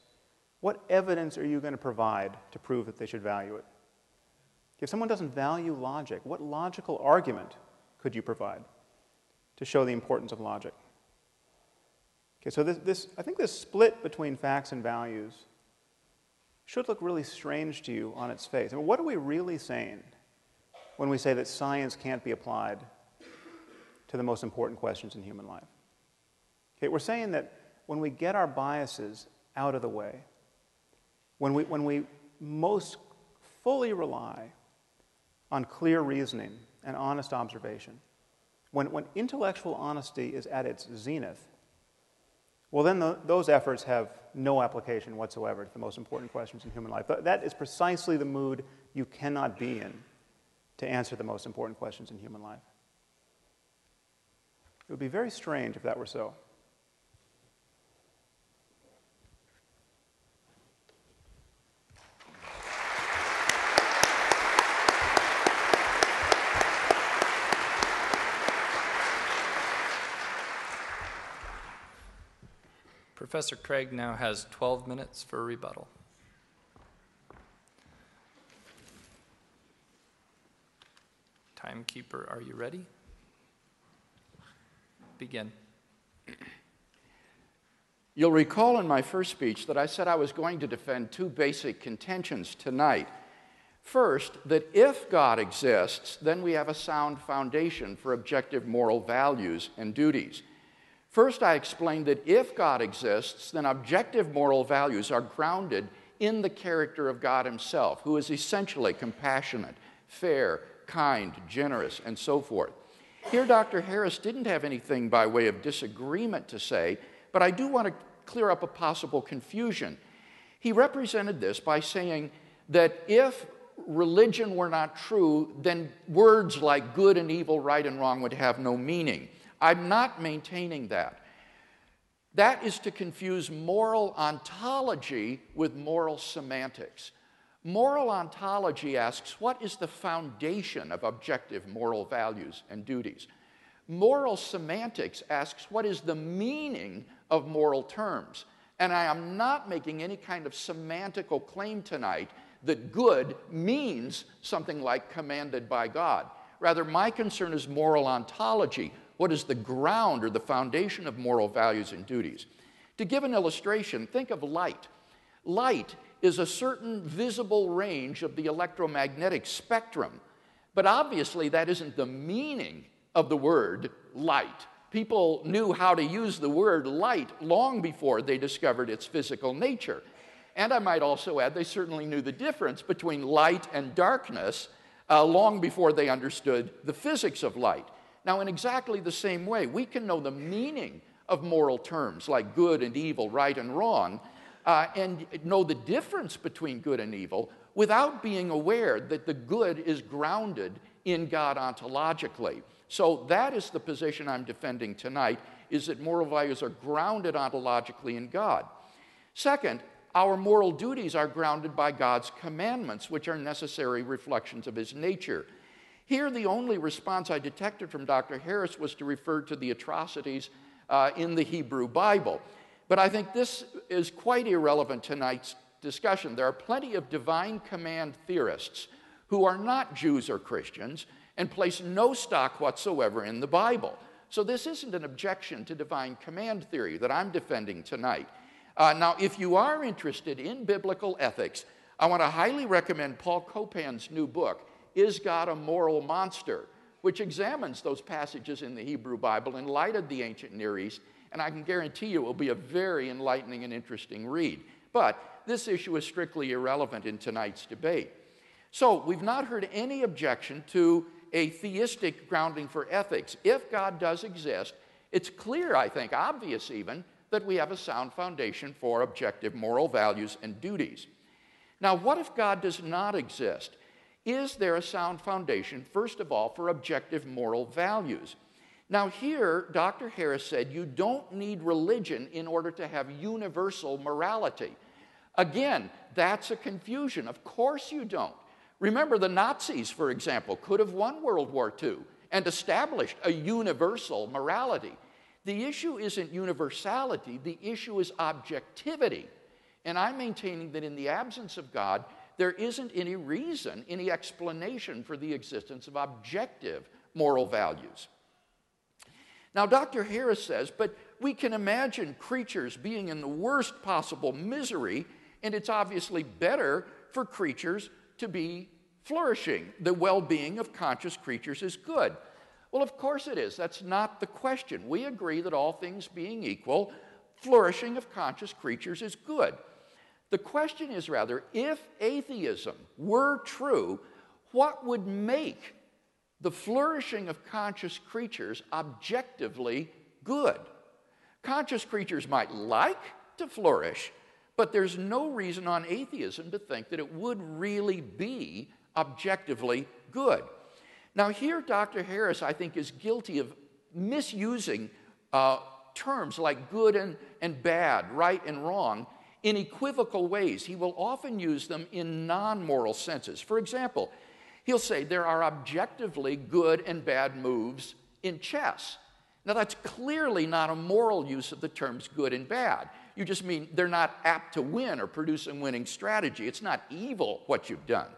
what evidence are you going to provide to prove that they should value it? If someone doesn't value logic, what logical argument could you provide to show the importance of logic? Okay, so this, this, I think this split between facts and values should look really strange to you on its face. I mean, what are we really saying when we say that science can't be applied to the most important questions in human life? Okay, we're saying that when we get our biases out of the way, when we, when we most fully rely on clear reasoning and honest observation, when, when intellectual honesty is at its zenith, well, then the, those efforts have no application whatsoever to the most important questions in human life. That is precisely the mood you cannot be in to answer the most important questions in human life. It would be very strange if that were so. Professor Craig now has 12 minutes for rebuttal. Timekeeper, are you ready? Begin. You'll recall in my first speech that I said I was going to defend two basic contentions tonight. First, that if God exists, then we have a sound foundation for objective moral values and duties. First, I explained that if God exists, then objective moral values are grounded in the character of God Himself, who is essentially compassionate, fair, kind, generous, and so forth. Here, Dr. Harris didn't have anything by way of disagreement to say, but I do want to clear up a possible confusion. He represented this by saying that if religion were not true, then words like good and evil, right and wrong would have no meaning. I'm not maintaining that. That is to confuse moral ontology with moral semantics. Moral ontology asks what is the foundation of objective moral values and duties? Moral semantics asks what is the meaning of moral terms? And I am not making any kind of semantical claim tonight that good means something like commanded by God. Rather, my concern is moral ontology what is the ground or the foundation of moral values and duties. To give an illustration, think of light. Light is a certain visible range of the electromagnetic spectrum, but obviously that isn't the meaning of the word light. People knew how to use the word light long before they discovered its physical nature. And I might also add, they certainly knew the difference between light and darkness uh, long before they understood the physics of light. Now, in exactly the same way, we can know the meaning of moral terms like good and evil, right and wrong, uh, and know the difference between good and evil without being aware that the good is grounded in God ontologically. So that is the position I'm defending tonight is that moral values are grounded ontologically in God. Second, our moral duties are grounded by God's commandments, which are necessary reflections of his nature. Here, the only response I detected from Dr. Harris was to refer to the atrocities uh, in the Hebrew Bible. But I think this is quite irrelevant to tonight's discussion. There are plenty of divine command theorists who are not Jews or Christians and place no stock whatsoever in the Bible. So, this isn't an objection to divine command theory that I'm defending tonight. Uh, now, if you are interested in biblical ethics, I want to highly recommend Paul Copan's new book, is God a moral monster? Which examines those passages in the Hebrew Bible in light of the ancient Near East, and I can guarantee you it will be a very enlightening and interesting read. But this issue is strictly irrelevant in tonight's debate. So, we've not heard any objection to a theistic grounding for ethics. If God does exist, it's clear, I think, obvious even, that we have a sound foundation for objective moral values and duties. Now, what if God does not exist? Is there a sound foundation, first of all, for objective moral values? Now, here, Dr. Harris said you don't need religion in order to have universal morality. Again, that's a confusion. Of course, you don't. Remember, the Nazis, for example, could have won World War II and established a universal morality. The issue isn't universality, the issue is objectivity. And I'm maintaining that in the absence of God, there isn't any reason, any explanation for the existence of objective moral values. Now, Dr. Harris says, but we can imagine creatures being in the worst possible misery, and it's obviously better for creatures to be flourishing. The well being of conscious creatures is good. Well, of course it is. That's not the question. We agree that all things being equal, flourishing of conscious creatures is good. The question is rather if atheism were true, what would make the flourishing of conscious creatures objectively good. Conscious creatures might like to flourish, but there's no reason on atheism to think that it would really be objectively good. Now, here, Dr. Harris, I think, is guilty of misusing uh, terms like good and, and bad, right and wrong, in equivocal ways. He will often use them in non moral senses. For example, He'll say there are objectively good and bad moves in chess. Now, that's clearly not a moral use of the terms good and bad. You just mean they're not apt to win or produce a winning strategy. It's not evil what you've done.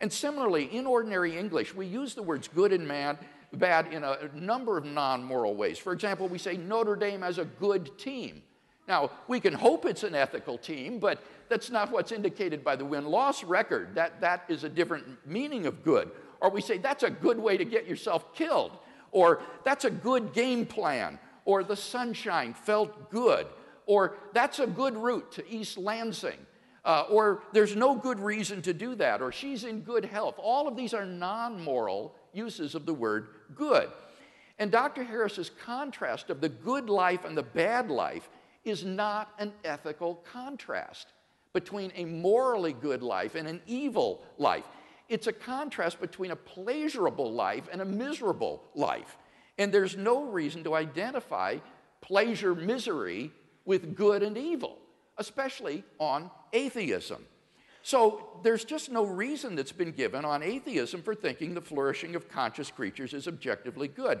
And similarly, in ordinary English, we use the words good and bad, bad in a number of non moral ways. For example, we say Notre Dame has a good team. Now, we can hope it's an ethical team, but that's not what's indicated by the win loss record. That, that is a different meaning of good. Or we say that's a good way to get yourself killed. Or that's a good game plan. Or the sunshine felt good. Or that's a good route to East Lansing. Uh, or there's no good reason to do that. Or she's in good health. All of these are non moral uses of the word good. And Dr. Harris's contrast of the good life and the bad life is not an ethical contrast between a morally good life and an evil life. It's a contrast between a pleasurable life and a miserable life. And there's no reason to identify pleasure misery with good and evil, especially on atheism. So there's just no reason that's been given on atheism for thinking the flourishing of conscious creatures is objectively good.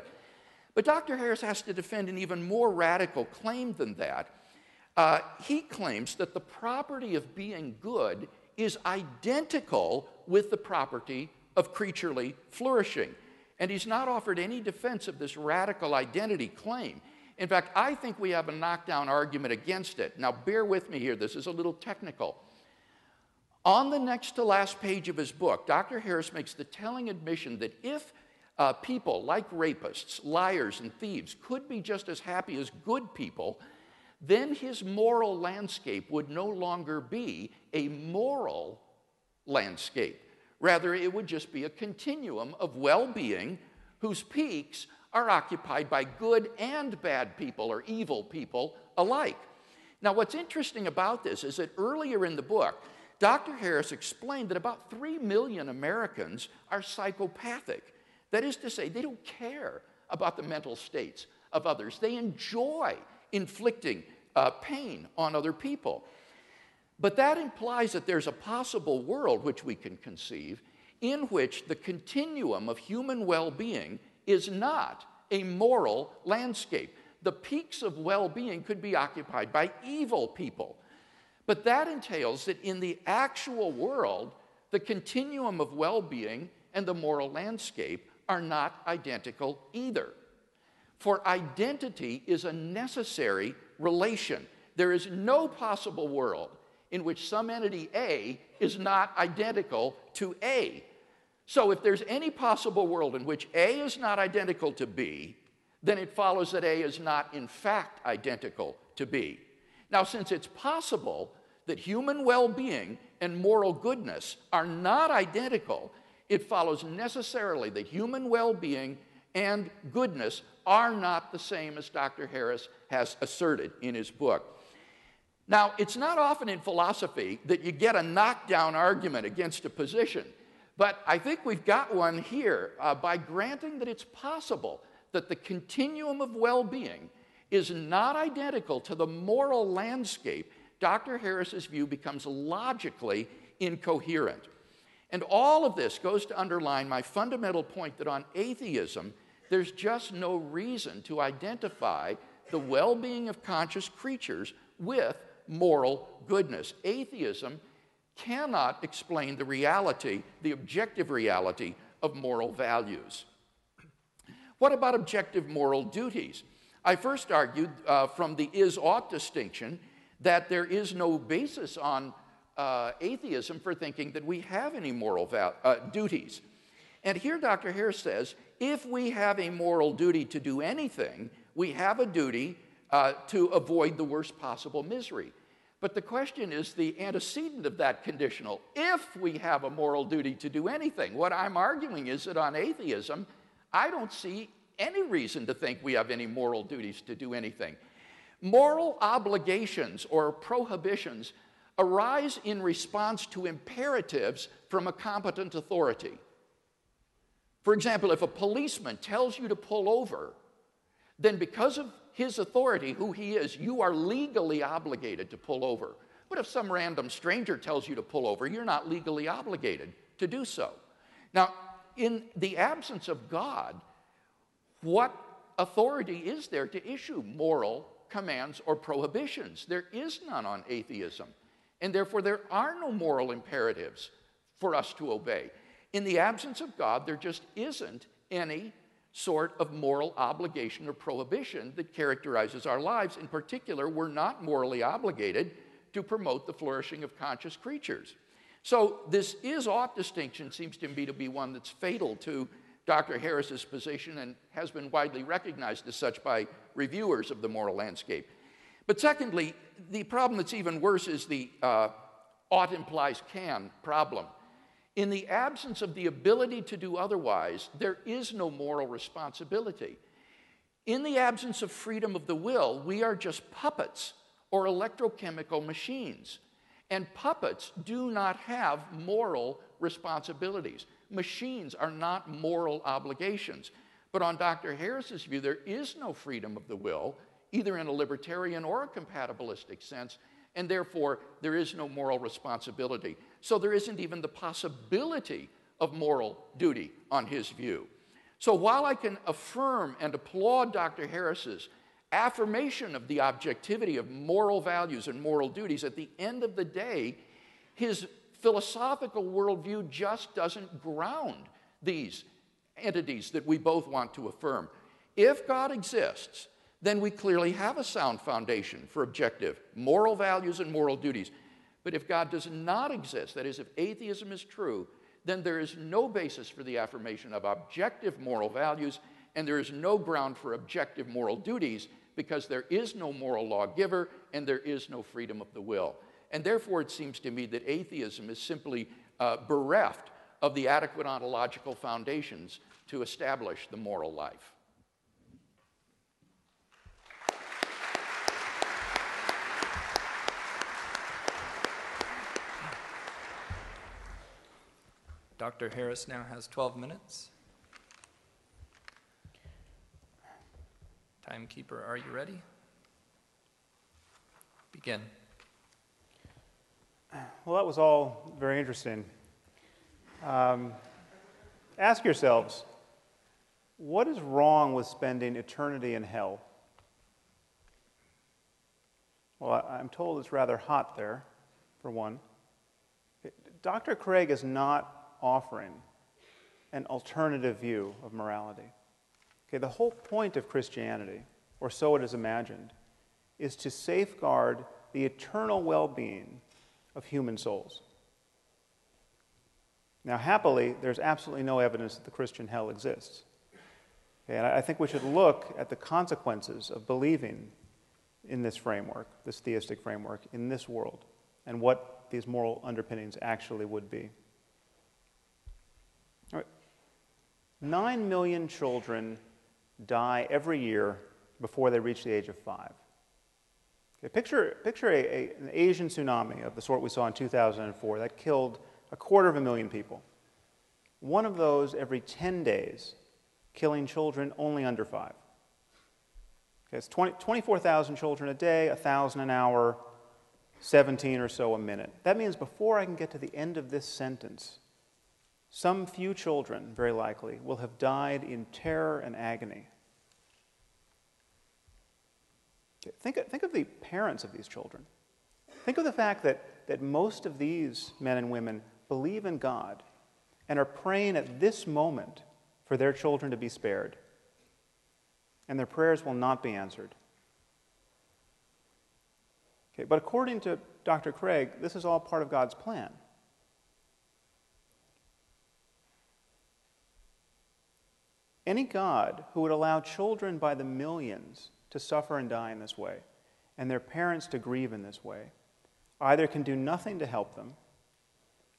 But Dr. Harris has to defend an even more radical claim than that. Uh, he claims that the property of being good is identical with the property of creaturely flourishing. And he's not offered any defense of this radical identity claim. In fact, I think we have a knockdown argument against it. Now, bear with me here, this is a little technical. On the next to last page of his book, Dr. Harris makes the telling admission that if uh, people like rapists, liars, and thieves could be just as happy as good people, then his moral landscape would no longer be a moral landscape. Rather, it would just be a continuum of well being whose peaks are occupied by good and bad people or evil people alike. Now, what's interesting about this is that earlier in the book, Dr. Harris explained that about 3 million Americans are psychopathic. That is to say, they don't care about the mental states of others, they enjoy inflicting uh, pain on other people. But that implies that there's a possible world which we can conceive in which the continuum of human well being is not a moral landscape. The peaks of well being could be occupied by evil people. But that entails that in the actual world, the continuum of well being and the moral landscape are not identical either. For identity is a necessary relation. There is no possible world in which some entity A is not identical to A. So, if there's any possible world in which A is not identical to B, then it follows that A is not, in fact, identical to B. Now, since it's possible that human well being and moral goodness are not identical, it follows necessarily that human well being and goodness are not the same as Dr. Harris has asserted in his book. Now, it's not often in philosophy that you get a knockdown argument against a position, but I think we've got one here uh, by granting that it's possible that the continuum of well being is not identical to the moral landscape. Dr. Harris's view becomes logically incoherent. And all of this goes to underline my fundamental point that on atheism, there's just no reason to identify the well being of conscious creatures with moral goodness. Atheism cannot explain the reality, the objective reality of moral values. What about objective moral duties? I first argued uh, from the is ought distinction that there is no basis on uh, atheism for thinking that we have any moral uh, duties. And here Dr. Harris says if we have a moral duty to do anything, we have a duty uh, to avoid the worst possible misery. But the question is the antecedent of that conditional. If we have a moral duty to do anything, what I'm arguing is that on atheism, I don't see any reason to think we have any moral duties to do anything. Moral obligations or prohibitions arise in response to imperatives from a competent authority. For example, if a policeman tells you to pull over, then because of his authority, who he is, you are legally obligated to pull over. But if some random stranger tells you to pull over, you're not legally obligated to do so. Now, in the absence of God, what authority is there to issue moral commands or prohibitions? There is none on atheism. And therefore, there are no moral imperatives for us to obey. In the absence of God, there just isn't any sort of moral obligation or prohibition that characterizes our lives. In particular, we're not morally obligated to promote the flourishing of conscious creatures. So, this is ought distinction seems to me to be one that's fatal to Dr. Harris's position and has been widely recognized as such by reviewers of the moral landscape. But secondly, the problem that's even worse is the uh, ought implies can problem. In the absence of the ability to do otherwise, there is no moral responsibility. In the absence of freedom of the will, we are just puppets or electrochemical machines. And puppets do not have moral responsibilities. Machines are not moral obligations. But on Dr. Harris's view, there is no freedom of the will either in a libertarian or a compatibilistic sense, and therefore there is no moral responsibility. So there isn't even the possibility of moral duty on his view. So while I can affirm and applaud Dr. Harris's affirmation of the objectivity of moral values and moral duties, at the end of the day, his philosophical worldview just doesn't ground these entities that we both want to affirm. If God exists, then we clearly have a sound foundation for objective moral values and moral duties. But if God does not exist, that is, if atheism is true, then there is no basis for the affirmation of objective moral values, and there is no ground for objective moral duties because there is no moral lawgiver and there is no freedom of the will. And therefore, it seems to me that atheism is simply uh, bereft of the adequate ontological foundations to establish the moral life. Dr. Harris now has 12 minutes. Timekeeper, are you ready? Begin. Well, that was all very interesting. Um, ask yourselves what is wrong with spending eternity in hell? Well, I'm told it's rather hot there, for one. Dr. Craig is not offering an alternative view of morality. Okay, the whole point of Christianity, or so it is imagined, is to safeguard the eternal well being of human souls. Now, happily, there's absolutely no evidence that the Christian hell exists. Okay, and I think we should look at the consequences of believing in this framework, this theistic framework, in this world, and what these moral underpinnings actually would be. Nine million children die every year before they reach the age of five. Okay, picture picture a, a, an Asian tsunami of the sort we saw in 2004 that killed a quarter of a million people. One of those every 10 days, killing children only under five. Okay, it's 20, 24,000 children a day, 1,000 an hour, 17 or so a minute. That means before I can get to the end of this sentence, some few children, very likely, will have died in terror and agony. Think, think of the parents of these children. Think of the fact that, that most of these men and women believe in God and are praying at this moment for their children to be spared. And their prayers will not be answered. Okay, but according to Dr. Craig, this is all part of God's plan. Any God who would allow children by the millions to suffer and die in this way, and their parents to grieve in this way, either can do nothing to help them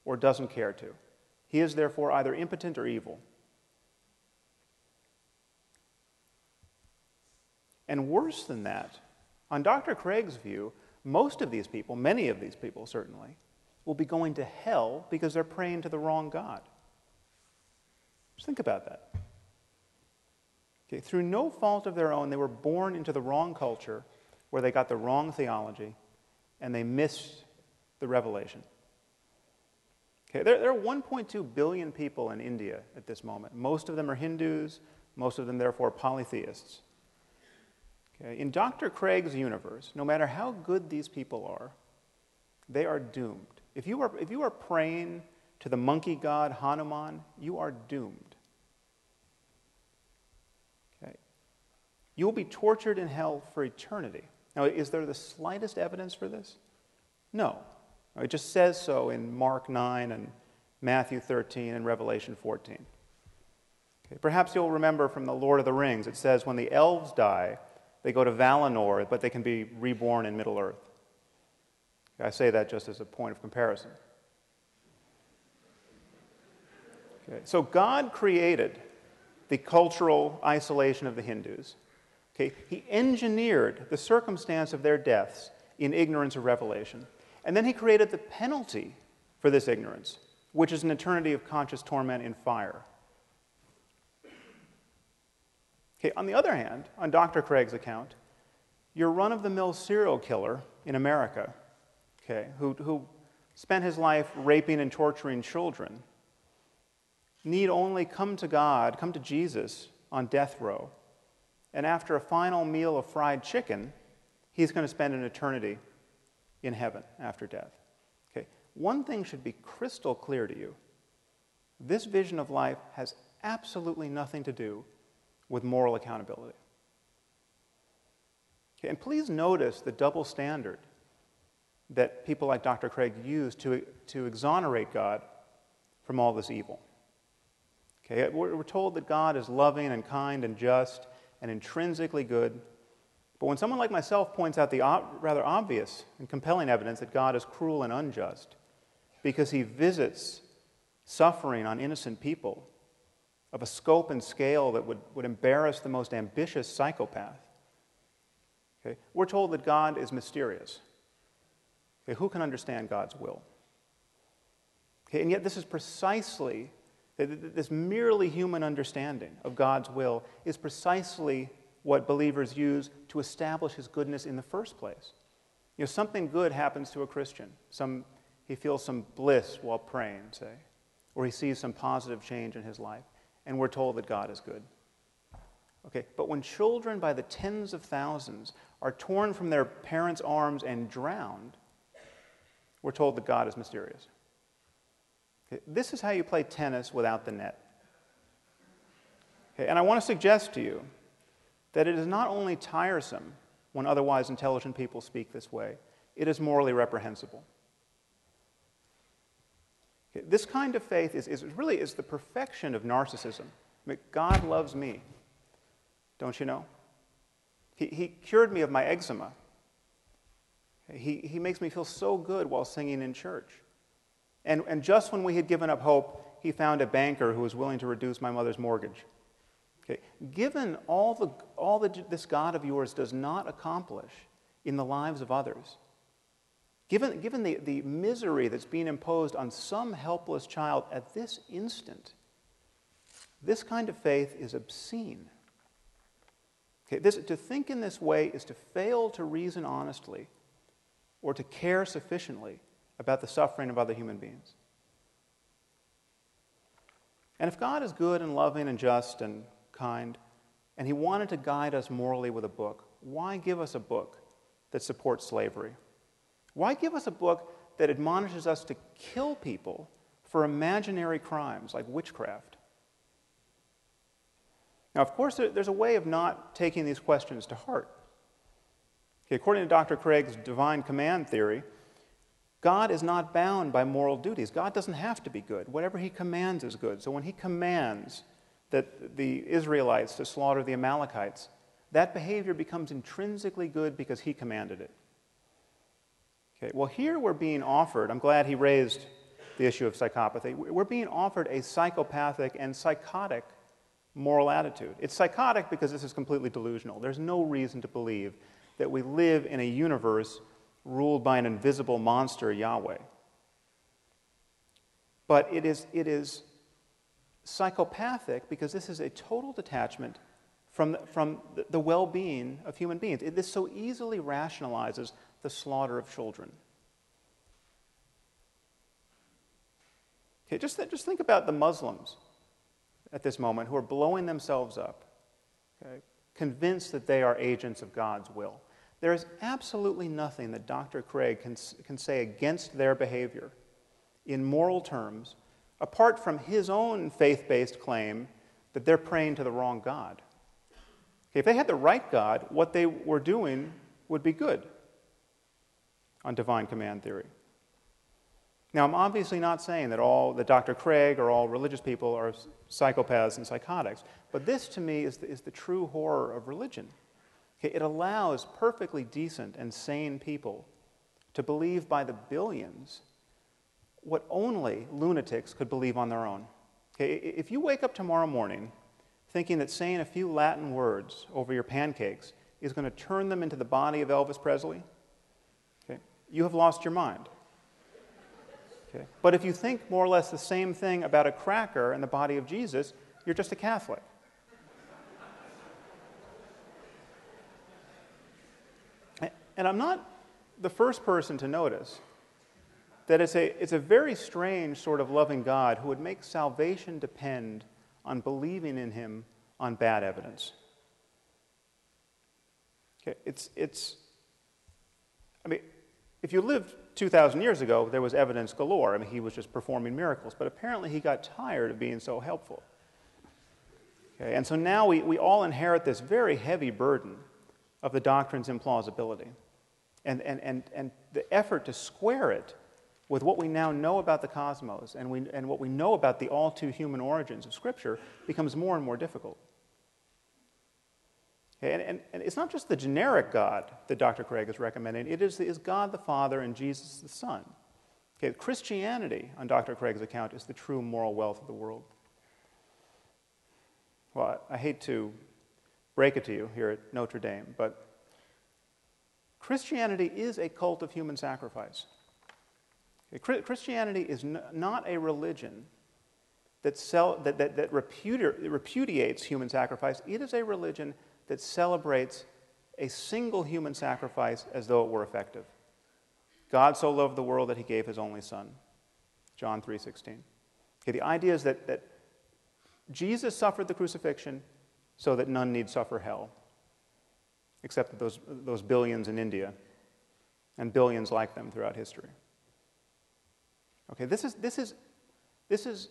or doesn't care to. He is therefore either impotent or evil. And worse than that, on Dr. Craig's view, most of these people, many of these people certainly, will be going to hell because they're praying to the wrong God. Just think about that. Okay, through no fault of their own, they were born into the wrong culture where they got the wrong theology and they missed the revelation. Okay, there, there are 1.2 billion people in India at this moment. Most of them are Hindus, most of them, therefore, polytheists. Okay, in Dr. Craig's universe, no matter how good these people are, they are doomed. If you are, if you are praying to the monkey god Hanuman, you are doomed. Okay? You will be tortured in hell for eternity. Now, is there the slightest evidence for this? No. It just says so in Mark 9 and Matthew 13 and Revelation 14. Okay, perhaps you'll remember from the Lord of the Rings, it says when the elves die, they go to Valinor, but they can be reborn in Middle Earth. I say that just as a point of comparison. Okay, so God created the cultural isolation of the Hindus. Okay, he engineered the circumstance of their deaths in ignorance of revelation. And then he created the penalty for this ignorance, which is an eternity of conscious torment in fire. Okay, on the other hand, on Dr. Craig's account, your run of the mill serial killer in America, okay, who, who spent his life raping and torturing children, need only come to God, come to Jesus on death row. And after a final meal of fried chicken, he's going to spend an eternity in heaven after death. Okay, one thing should be crystal clear to you this vision of life has absolutely nothing to do with moral accountability. Okay, and please notice the double standard that people like Dr. Craig use to, to exonerate God from all this evil. Okay, we're, we're told that God is loving and kind and just and intrinsically good. But when someone like myself points out the rather obvious and compelling evidence that God is cruel and unjust because he visits suffering on innocent people of a scope and scale that would, would embarrass the most ambitious psychopath. Okay? We're told that God is mysterious. Okay? Who can understand God's will? Okay? And yet, this is precisely, this merely human understanding of God's will is precisely what believers use to establish his goodness in the first place. You know, something good happens to a Christian. Some, he feels some bliss while praying, say, or he sees some positive change in his life and we're told that God is good. Okay, but when children by the tens of thousands are torn from their parents' arms and drowned, we're told that God is mysterious. Okay, this is how you play tennis without the net. Okay, and I want to suggest to you that it is not only tiresome when otherwise intelligent people speak this way, it is morally reprehensible. Okay, this kind of faith is, is really is the perfection of narcissism. I mean, God loves me. Don't you know? He, he cured me of my eczema. He, he makes me feel so good while singing in church. And, and just when we had given up hope, he found a banker who was willing to reduce my mother's mortgage. Okay. Given all, the, all that this God of yours does not accomplish in the lives of others, Given, given the, the misery that's being imposed on some helpless child at this instant, this kind of faith is obscene. Okay, this, to think in this way is to fail to reason honestly or to care sufficiently about the suffering of other human beings. And if God is good and loving and just and kind, and He wanted to guide us morally with a book, why give us a book that supports slavery? Why give us a book that admonishes us to kill people for imaginary crimes like witchcraft? Now, of course, there's a way of not taking these questions to heart. Okay, according to Dr. Craig's divine command theory, God is not bound by moral duties. God doesn't have to be good. Whatever he commands is good. So when he commands that the Israelites to slaughter the Amalekites, that behavior becomes intrinsically good because he commanded it. Okay, well, here we're being offered, I'm glad he raised the issue of psychopathy. We're being offered a psychopathic and psychotic moral attitude. It's psychotic because this is completely delusional. There's no reason to believe that we live in a universe ruled by an invisible monster, Yahweh. But it is, it is psychopathic because this is a total detachment from the, from the well being of human beings. It, this so easily rationalizes the slaughter of children. Okay, just, th- just think about the Muslims at this moment who are blowing themselves up, okay, convinced that they are agents of God's will. There is absolutely nothing that Dr. Craig can, can say against their behavior in moral terms, apart from his own faith based claim that they're praying to the wrong God. Okay, if they had the right God, what they were doing would be good on divine command theory. Now, I'm obviously not saying that all that Dr. Craig or all religious people are psychopaths and psychotics, but this to me is the, is the true horror of religion. Okay, it allows perfectly decent and sane people to believe by the billions what only lunatics could believe on their own. Okay, if you wake up tomorrow morning thinking that saying a few Latin words over your pancakes is going to turn them into the body of Elvis Presley, okay, you have lost your mind. Okay? But if you think more or less the same thing about a cracker and the body of Jesus, you're just a Catholic. And I'm not the first person to notice that it's a, it's a very strange sort of loving God who would make salvation depend on believing in him on bad evidence. Okay, it's, it's, I mean, if you lived 2,000 years ago, there was evidence galore. I mean, he was just performing miracles, but apparently he got tired of being so helpful. Okay, and so now we, we all inherit this very heavy burden of the doctrine's implausibility and, and, and, and the effort to square it with what we now know about the cosmos and, we, and what we know about the all too human origins of Scripture becomes more and more difficult. Okay, and, and, and, it's not just the generic God that Dr. Craig is recommending, it is, is God the Father and Jesus the Son. Okay, Christianity, on Dr. Craig's account, is the true moral wealth of the world. Well, I hate to break it to you here at Notre Dame, but Christianity is a cult of human sacrifice. Christianity is not a religion that, sell, that, that, that repudiates human sacrifice, it is a religion that celebrates a single human sacrifice as though it were effective. God so loved the world that he gave his only son. John 3:16. Okay, the idea is that, that Jesus suffered the crucifixion so that none need suffer hell except those, those billions in India and billions like them throughout history. Okay, this is, this is, this is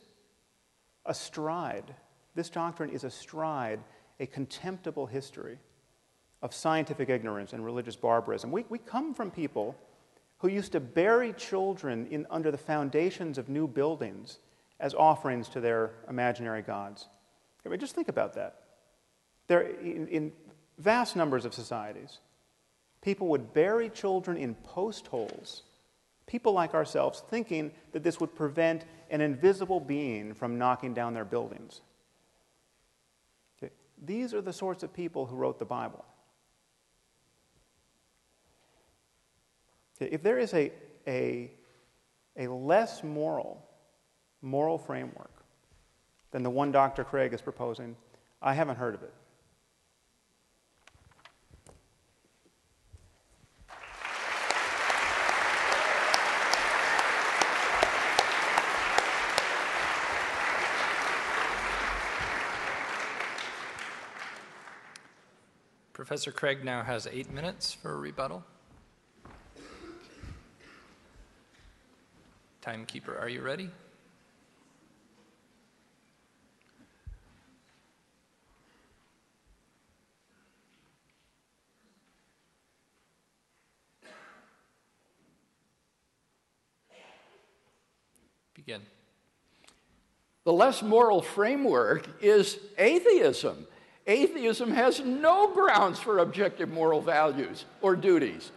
a stride. This doctrine is a stride, a contemptible history of scientific ignorance and religious barbarism. We, we come from people who used to bury children in, under the foundations of new buildings as offerings to their imaginary gods. I mean, just think about that. There, in, in vast numbers of societies, people would bury children in post holes. People like ourselves thinking that this would prevent an invisible being from knocking down their buildings. These are the sorts of people who wrote the Bible. If there is a, a, a less moral moral framework than the one Dr. Craig is proposing, I haven't heard of it. Professor Craig now has eight minutes for a rebuttal. Timekeeper, are you ready? Begin. The less moral framework is atheism. Atheism has no grounds for objective moral values or duties.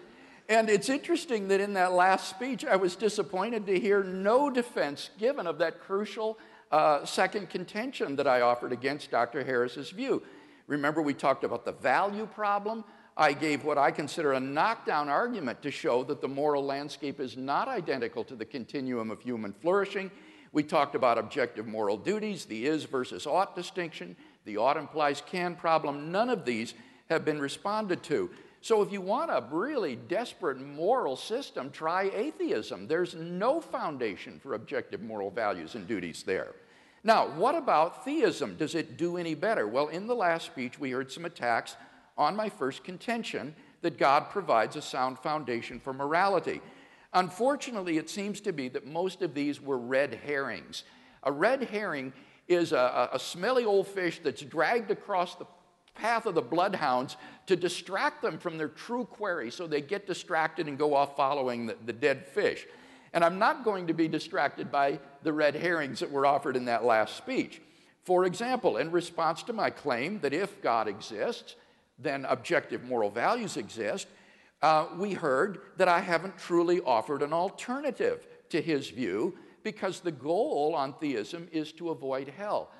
And it's interesting that in that last speech, I was disappointed to hear no defense given of that crucial uh, second contention that I offered against Dr. Harris's view. Remember, we talked about the value problem. I gave what I consider a knockdown argument to show that the moral landscape is not identical to the continuum of human flourishing. We talked about objective moral duties, the is versus ought distinction, the ought implies can problem. None of these have been responded to. So, if you want a really desperate moral system, try atheism. There's no foundation for objective moral values and duties there. Now, what about theism? Does it do any better? Well, in the last speech, we heard some attacks on my first contention that God provides a sound foundation for morality. Unfortunately, it seems to be that most of these were red herrings. A red herring is a, a, smelly old fish that's dragged across the path of the bloodhounds to distract them from their true quarry so they get distracted and go off following the, the dead fish. And I'm not going to be distracted by the red herrings that were offered in that last speech. For example, in response to my claim that if God exists, then objective moral values exist, uh, we heard that I haven't truly offered an alternative to his view because the goal on theism is to avoid hell.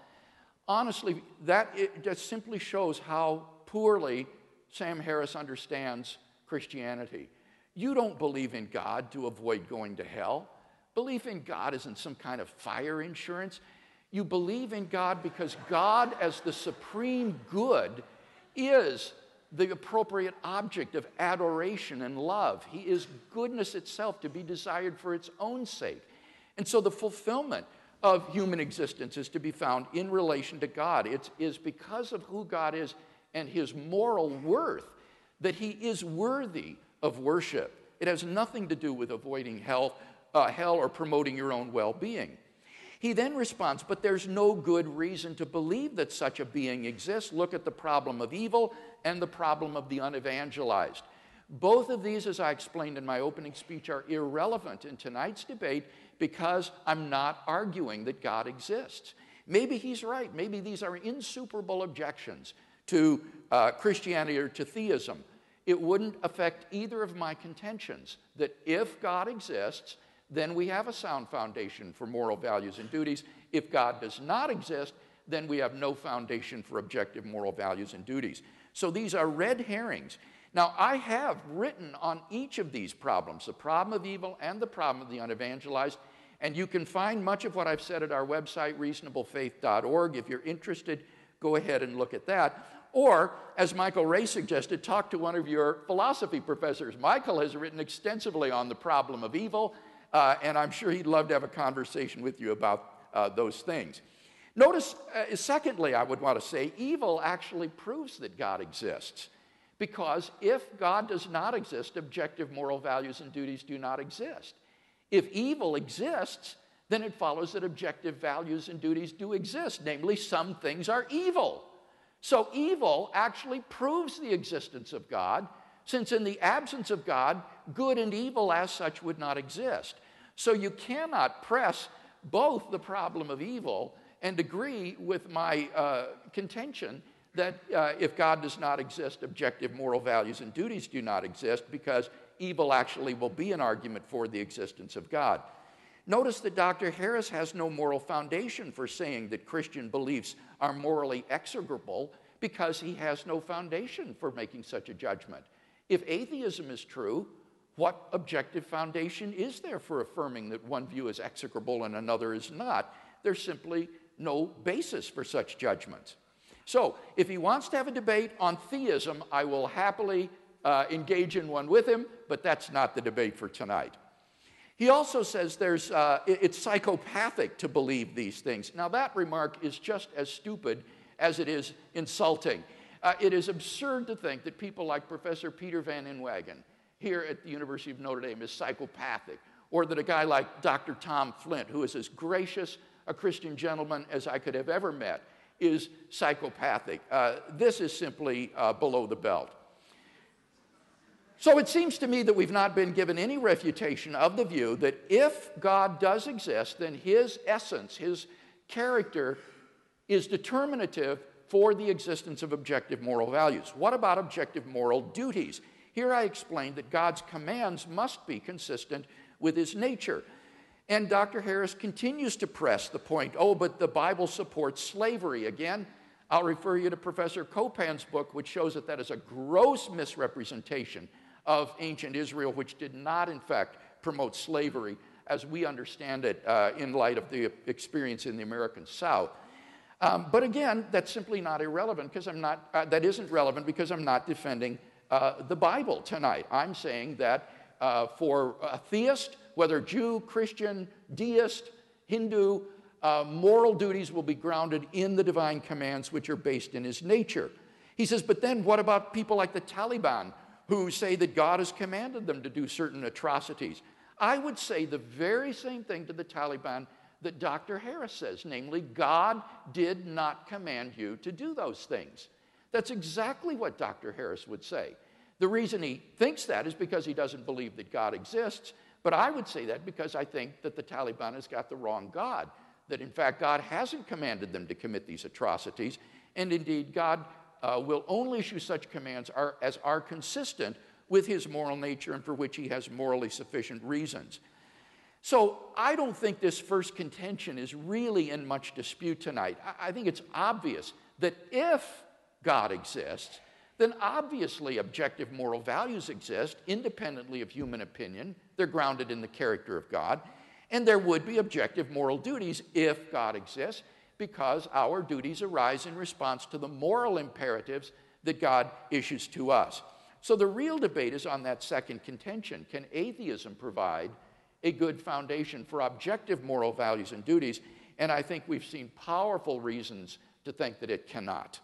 Honestly, that just simply shows how poorly Sam Harris understands Christianity. You don't believe in God to avoid going to hell. Belief in God isn't some kind of fire insurance. You believe in God because God, as the supreme good, is the appropriate object of adoration and love. He is goodness itself to be desired for its own sake. And so the fulfillment of human existence is to be found in relation to God. It is because of who God is and his moral worth that he is worthy of worship. It has nothing to do with avoiding hell, uh, hell or promoting your own well being. He then responds, But there's no good reason to believe that such a being exists. Look at the problem of evil and the problem of the unevangelized. Both of these, as I explained in my opening speech, are irrelevant in tonight's debate because I'm not arguing that God exists. Maybe he's right. Maybe these are insuperable objections to uh, Christianity or to theism. It wouldn't affect either of my contentions that if God exists, then we have a sound foundation for moral values and duties. If God does not exist, then we have no foundation for objective moral values and duties. So these are red herrings. Now, I have written on each of these problems the problem of evil and the problem of the unevangelized. And you can find much of what I've said at our website, reasonablefaith.org. If you're interested, go ahead and look at that. Or, as Michael Rea suggested, talk to one of your philosophy professors. Michael has written extensively on the problem of evil uh, and I'm sure he'd love to have a conversation with you about uh, those things. Notice, uh, secondly, I would want to say, evil actually proves that God exists. Because if God does not exist, objective moral values and duties do not exist. If evil exists, then it follows that objective values and duties do exist, namely, some things are evil. So, evil actually proves the existence of God, since in the absence of God, good and evil as such would not exist. So you cannot press both the problem of evil and agree with my uh, contention that uh, if God does not exist, objective moral values and duties do not exist because evil actually will be an argument for the existence of God. Notice that Dr. Harris has no moral foundation for saying that Christian beliefs are morally execrable because he has no foundation for making such a judgment. If atheism is true, what objective foundation is there for affirming that one view is execrable and another is not? There's simply no basis for such judgments. So, if he wants to have a debate on theism, I will happily uh, engage in one with him, but that's not the debate for tonight. He also says there's, uh, it's psychopathic to believe these things. Now, that remark is just as stupid as it is insulting. Uh, it is absurd to think that people like Professor Peter Van Inwagen here at the University of Notre Dame is psychopathic, or that a guy like Dr. Tom Flint, who is as gracious a Christian gentleman as I could have ever met, is psychopathic. Uh, this is simply uh, below the belt. So it seems to me that we've not been given any refutation of the view that if God does exist, then his essence, his character, is determinative for the existence of objective moral values. What about objective moral duties? Here I explained that God's commands must be consistent with his nature. And Dr. Harris continues to press the point oh, but the Bible supports slavery. Again, I'll refer you to Professor Copan's book, which shows that that is a gross misrepresentation of ancient Israel, which did not, in fact, promote slavery as we understand it uh, in light of the experience in the American South. Um, but again, that's simply not irrelevant because I'm not, uh, that isn't relevant because I'm not defending uh, the Bible tonight. I'm saying that uh, for a theist, whether Jew, Christian, deist, Hindu, uh, moral duties will be grounded in the divine commands which are based in his nature. He says, but then what about people like the Taliban who say that God has commanded them to do certain atrocities. I would say the very same thing to the Taliban that Dr. Harris says, namely, God did not command you to do those things. That's exactly what Dr. Harris would say. The reason he thinks that is because he doesn't believe that God exists, but I would say that because I think that the Taliban has got the wrong God, that in fact God hasn't commanded them to commit these atrocities, and indeed God uh, will only issue such commands are, as are consistent with his moral nature and for which he has morally sufficient reasons. So I don't think this first contention is really in much dispute tonight. I, I think it's obvious that if God exists, then obviously objective moral values exist independently of human opinion. They're grounded in the character of God. And there would be objective moral duties if God exists because our duties arise in response to the moral imperatives that God issues to us. So the real debate is on that second contention. Can atheism provide a good foundation for objective moral values and duties? And I think we've seen powerful reasons to think that it cannot.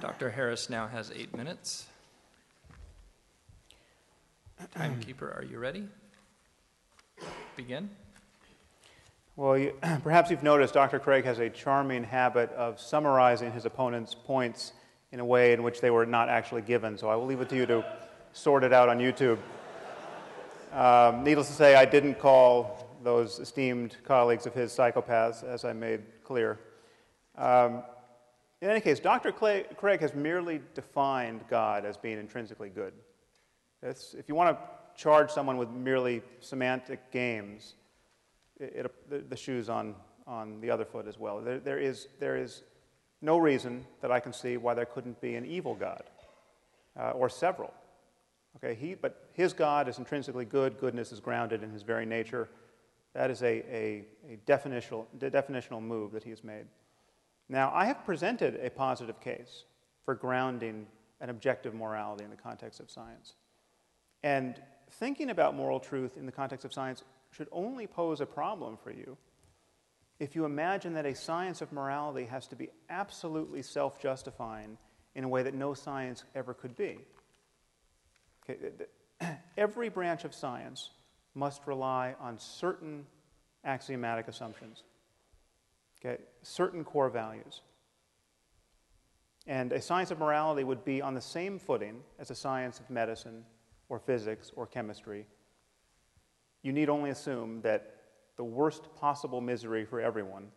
Dr. Harris now has eight minutes. Timekeeper, are you ready? Begin. Well, you, <clears throat> perhaps you've noticed Dr. Craig has a charming habit of summarizing his opponent's points in a way in which they were not actually given. So I will leave it to you to sort it out on YouTube. Um, needless to say, I didn't call those esteemed colleagues of his psychopaths, as I made clear. Um, in any case, Dr. Craig has merely defined God as being intrinsically good. It's, if you want to charge someone with merely semantic games, it, it, the, the, shoe's on, on the other foot as well. There, there, is, there is no reason that I can see why there couldn't be an evil God, uh, or several. Okay, he, but his God is intrinsically good. Goodness is grounded in his very nature. That is a, a, a definitional, definitional move that he has made. Now, I have presented a positive case for grounding an objective morality in the context of science. And thinking about moral truth in the context of science should only pose a problem for you if you imagine that a science of morality has to be absolutely self justifying in a way that no science ever could be. Okay, <clears throat> every branch of science must rely on certain axiomatic assumptions, okay, certain core values. And a science of morality would be on the same footing as a science of medicine or physics or chemistry, you need only assume that the worst possible misery for everyone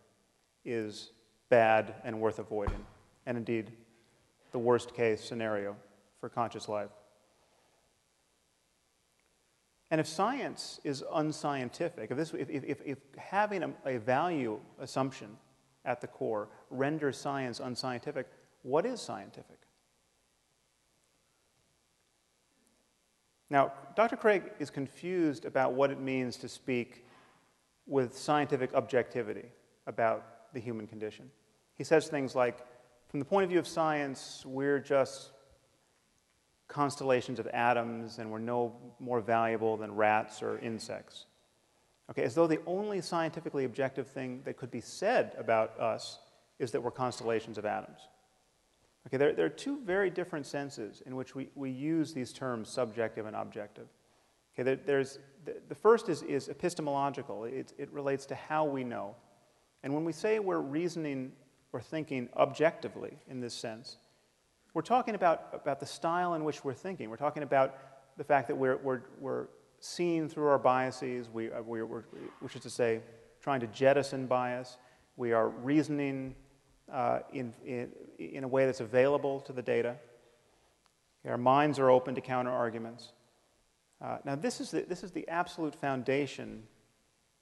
is bad and worth avoiding, and indeed, the worst case scenario for conscious life. And if science is unscientific, if, this, if, if, if having a, a value assumption at the core renders science unscientific, what is scientific? Now, Dr. Craig is confused about what it means to speak with scientific objectivity about the human condition. He says things like, from the point of view of science, we're just constellations of atoms and we're no more valuable than rats or insects. Okay, as though the only scientifically objective thing that could be said about us is that we're constellations of atoms. Okay, there, there are two very different senses in which we, we use these terms subjective and objective. Okay, there, there's, the, the, first is, is epistemological, it, it relates to how we know. And when we say we're reasoning or thinking objectively in this sense, we're talking about, about the style in which we're thinking. We're talking about the fact that we're, we're, we're seeing through our biases, we, uh, we're, we're, which is to say, trying to jettison bias. We are reasoning uh, in, in, in a way that's available to the data. Our minds are open to counter arguments. Uh, now, this is, the, this is the absolute foundation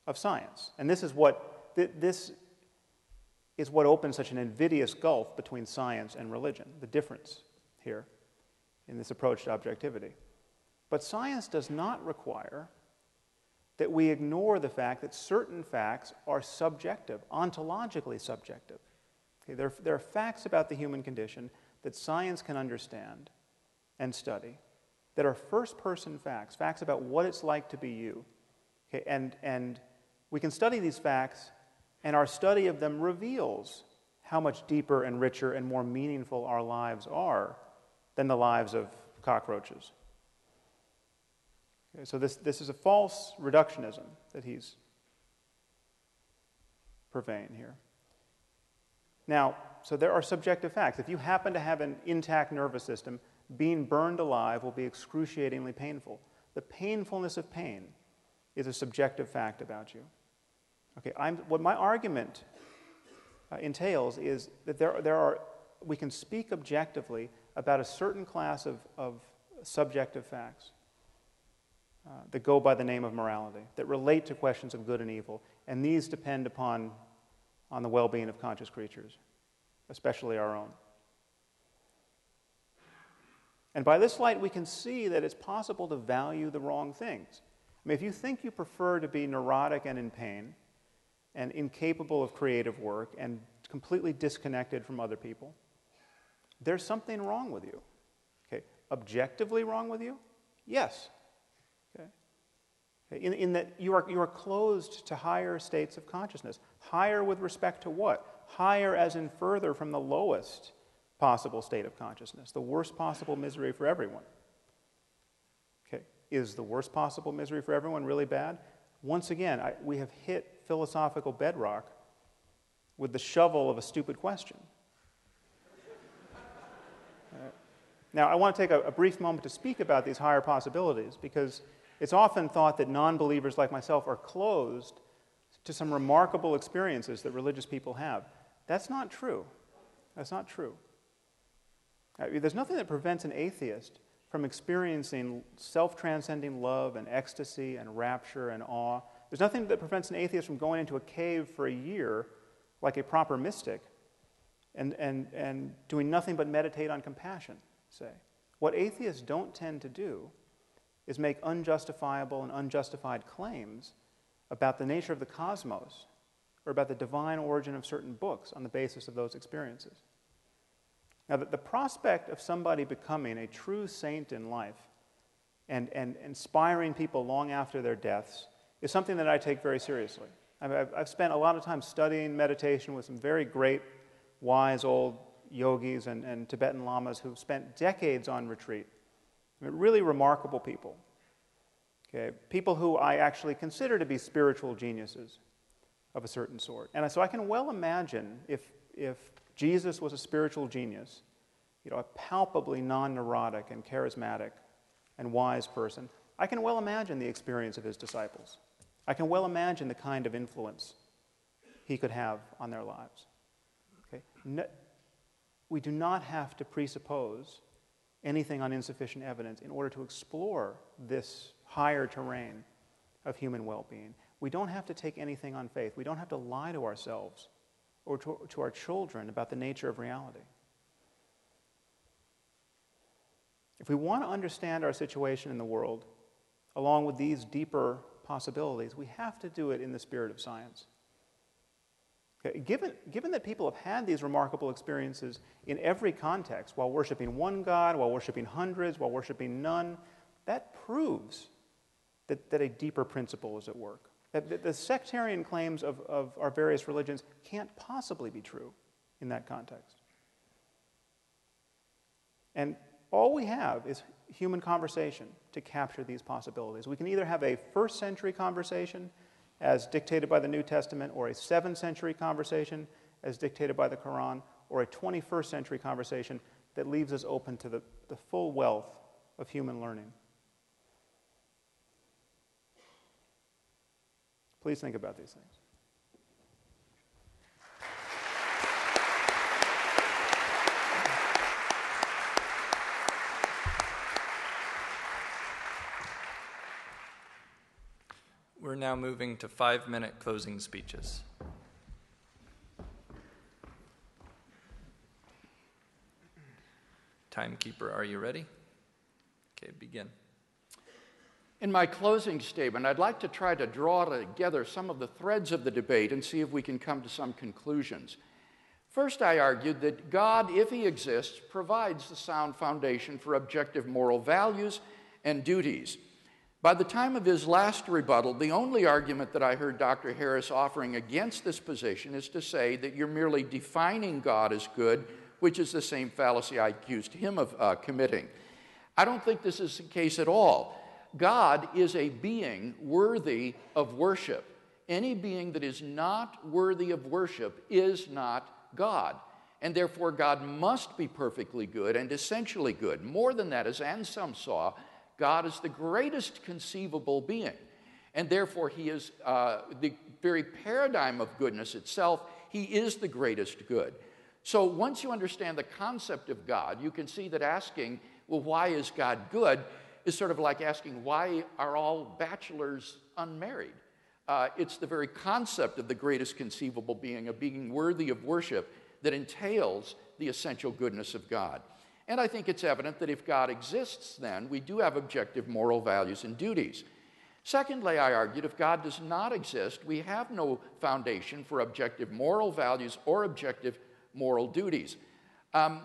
of science. And this is what, th- this is what opens such an invidious gulf between science and religion, the difference here in this approach to objectivity. But science does not require that we ignore the fact that certain facts are subjective, ontologically subjective. Okay, there, there are facts about the human condition that science can understand and study that are first person facts, facts about what it's like to be you. Okay, and, and we can study these facts, and our study of them reveals how much deeper and richer and more meaningful our lives are than the lives of cockroaches. Okay, so, this, this is a false reductionism that he's purveying here. Now, so there are subjective facts. If you happen to have an intact nervous system, being burned alive will be excruciatingly painful. The painfulness of pain is a subjective fact about you. Okay, I'm, what my argument uh, entails is that there, there are, we can speak objectively about a certain class of, of subjective facts uh, that go by the name of morality, that relate to questions of good and evil, and these depend upon on the well being of conscious creatures, especially our own. And by this light, we can see that it's possible to value the wrong things. I mean, if you think you prefer to be neurotic and in pain, and incapable of creative work, and completely disconnected from other people, there's something wrong with you. Okay, objectively wrong with you? Yes. Okay. In, in that you are, you are closed to higher states of consciousness. Higher with respect to what? Higher as in further from the lowest possible state of consciousness, the worst possible misery for everyone. Okay, is the worst possible misery for everyone really bad? Once again, I, we have hit philosophical bedrock with the shovel of a stupid question. Now, I want to take a, a brief moment to speak about these higher possibilities because it's often thought that non believers like myself are closed to some remarkable experiences that religious people have. That's not true. That's not true. Uh, there's nothing that prevents an atheist from experiencing self transcending love and ecstasy and rapture and awe. There's nothing that prevents an atheist from going into a cave for a year like a proper mystic and, and, and doing nothing but meditate on compassion, say. What atheists don't tend to do is make unjustifiable and unjustified claims about the nature of the cosmos or about the divine origin of certain books on the basis of those experiences. Now, the, the prospect of somebody becoming a true saint in life and, and inspiring people long after their deaths is something that I take very seriously. I've, I've spent a lot of time studying meditation with some very great, wise old yogis and, and Tibetan lamas who've spent decades on retreat. I mean, really remarkable people. Okay, people who I actually consider to be spiritual geniuses of a certain sort. And so I can well imagine if, if Jesus was a spiritual genius, you know, a palpably non neurotic and charismatic and wise person, I can well imagine the experience of his disciples. I can well imagine the kind of influence he could have on their lives. Okay? No, we do not have to presuppose anything on insufficient evidence in order to explore this higher terrain of human well being. We don't have to take anything on faith. We don't have to lie to ourselves or to, to our children about the nature of reality. If we want to understand our situation in the world, along with these deeper possibilities, we have to do it in the spirit of science. Given, given that people have had these remarkable experiences in every context, while worshiping one God, while worshiping hundreds, while worshiping none, that proves that, that a deeper principle is at work. That, that the sectarian claims of, of our various religions can't possibly be true in that context. And all we have is human conversation to capture these possibilities. We can either have a first century conversation as dictated by the New Testament, or a 7th century conversation as dictated by the Quran, or a 21st century conversation that leaves us open to the, the full wealth of human learning. Please think about these things. We're now moving to five minute closing speeches. Timekeeper, are you ready? Okay, begin. In my closing statement, I'd like to try to draw together some of the threads of the debate and see if we can come to some conclusions. First, I argued that God, if He exists, provides the sound foundation for objective moral values and duties. By the time of his last rebuttal, the only argument that I heard Dr. Harris offering against this position is to say that you're merely defining God as good, which is the same fallacy I accused him of uh, committing. I don't think this is the case at all. God is a being worthy of worship. Any being that is not worthy of worship is not God. And therefore, God must be perfectly good and essentially good. More than that, as Anselm saw, God is the greatest conceivable being. And therefore, He is uh, the very paradigm of goodness itself. He is the greatest good. So, once you understand the concept of God, you can see that asking, well, why is God good, is sort of like asking, why are all bachelors unmarried? Uh, it's the very concept of the greatest conceivable being, of being worthy of worship, that entails the essential goodness of God. And I think it's evident that if God exists, then we do have objective moral values and duties. Secondly, I argued if God does not exist, we have no foundation for objective moral values or objective moral duties. Um,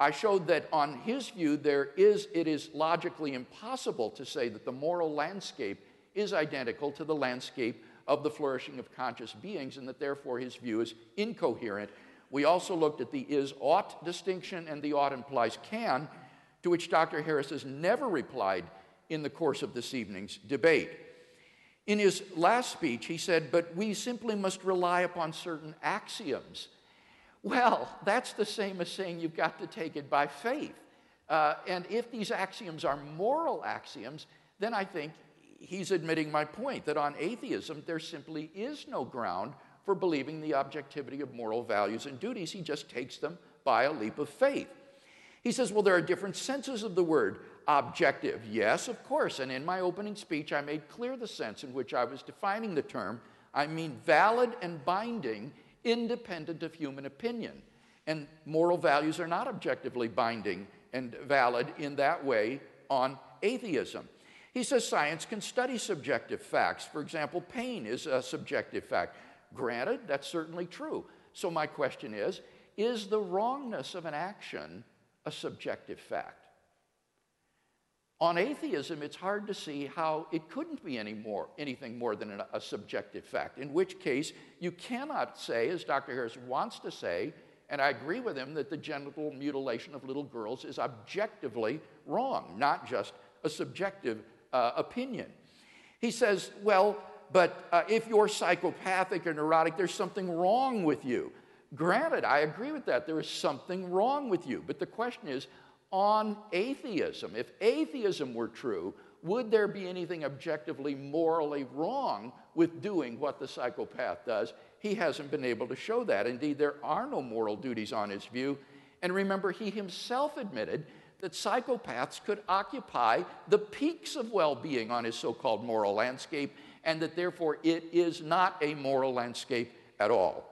I showed that on his view, there is, it is logically impossible to say that the moral landscape is identical to the landscape of the flourishing of conscious beings, and that therefore his view is incoherent we also looked at the is ought distinction and the ought implies can, to which Dr. Harris has never replied in the course of this evening's debate. In his last speech, he said, But we simply must rely upon certain axioms. Well, that's the same as saying you've got to take it by faith. Uh, and if these axioms are moral axioms, then I think he's admitting my point that on atheism, there simply is no ground for believing the objectivity of moral values and duties. He just takes them by a leap of faith. He says, well, there are different senses of the word objective. Yes, of course. And in my opening speech, I made clear the sense in which I was defining the term. I mean valid and binding, independent of human opinion. And moral values are not objectively binding and valid in that way on atheism. He says science can study subjective facts. For example, pain is a subjective fact. Granted, that's certainly true. So, my question is is the wrongness of an action a subjective fact? On atheism, it's hard to see how it couldn't be any more, anything more than a, subjective fact, in which case you cannot say, as Dr. Harris wants to say, and I agree with him, that the genital mutilation of little girls is objectively wrong, not just a subjective uh, opinion. He says, well, but uh, if you're psychopathic or neurotic, there's something wrong with you. Granted, I agree with that. There is something wrong with you. But the question is on atheism, if atheism were true, would there be anything objectively morally wrong with doing what the psychopath does? He hasn't been able to show that. Indeed, there are no moral duties on his view. And remember, he himself admitted that psychopaths could occupy the peaks of well being on his so called moral landscape and that therefore it is not a moral landscape at all.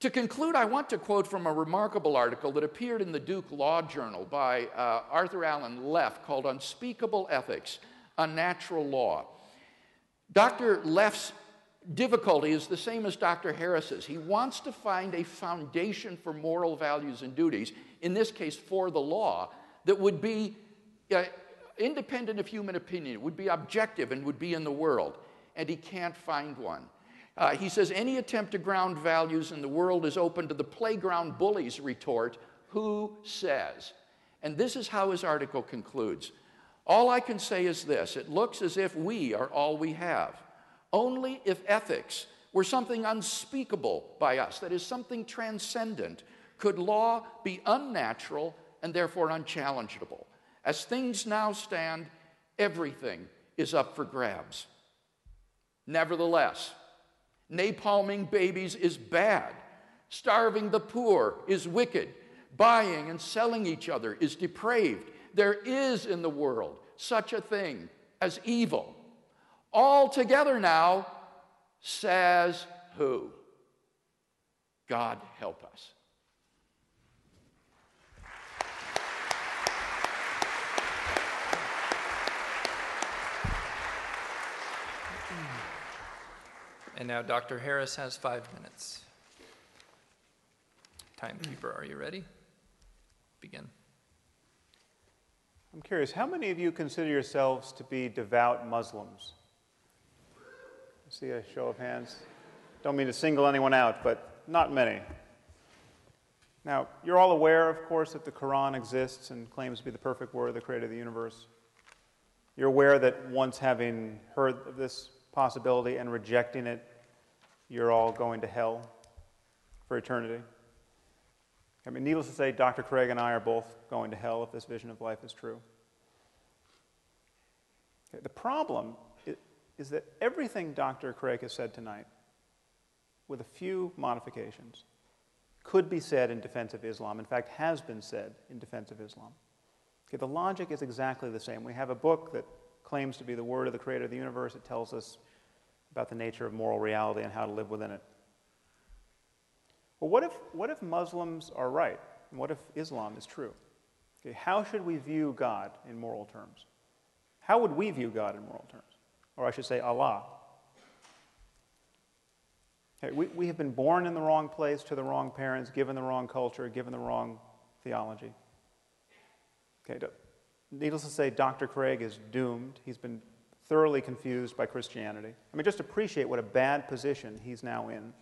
To conclude, I want to quote from a remarkable article that appeared in the Duke Law Journal by uh, Arthur Allen Leff called Unspeakable Ethics, Unnatural Law. Dr. Leff's difficulty is the same as Dr. Harris's. He wants to find a foundation for moral values and duties, in this case, for the law, that would be uh, independent of human opinion, would be objective, and would be in the world. And he can't find one. Uh, he says any attempt to ground values in the world is open to the playground bullies retort who says? And this is how his article concludes. All I can say is this it looks as if we are all we have. Only if ethics were something unspeakable by us, that is, something transcendent, could law be unnatural and therefore unchallengeable. As things now stand, everything is up for grabs. Nevertheless, napalming babies is bad, starving the poor is wicked, buying and selling each other is depraved. There is in the world such a thing as evil. All together now, says who? God help us. And now Dr. Harris has five minutes. Timekeeper, are you ready? Begin. I'm curious, how many of you consider yourselves to be devout Muslims? See a show of hands? Don't mean to single anyone out, but not many. Now, you're all aware, of course, that the Quran exists and claims to be the perfect word of the creator of the universe. You're aware that once having heard of this possibility and rejecting it, you're all going to hell for eternity. I mean, needless to say, Dr. Craig and I are both going to hell if this vision of life is true. Okay, the problem is, that everything Dr. Craig has said tonight, with a few modifications, could be said in defense of Islam. In fact, has been said in defense of Islam. Okay, the logic is exactly the same. We have a book that claims to be the word of the creator of the universe. It tells us about the nature of moral reality and how to live within it. Well, what if, what if Muslims are right? What if Islam is true? Okay, how should we view God in moral terms? How would we view God in moral terms? Or I should say, Allah. Okay, we, we have been born in the wrong place to the wrong parents, given the wrong culture, given the wrong theology. Okay, needless to say, Dr. Craig is doomed. He's been thoroughly confused by Christianity. I mean, just appreciate what a bad position he's now in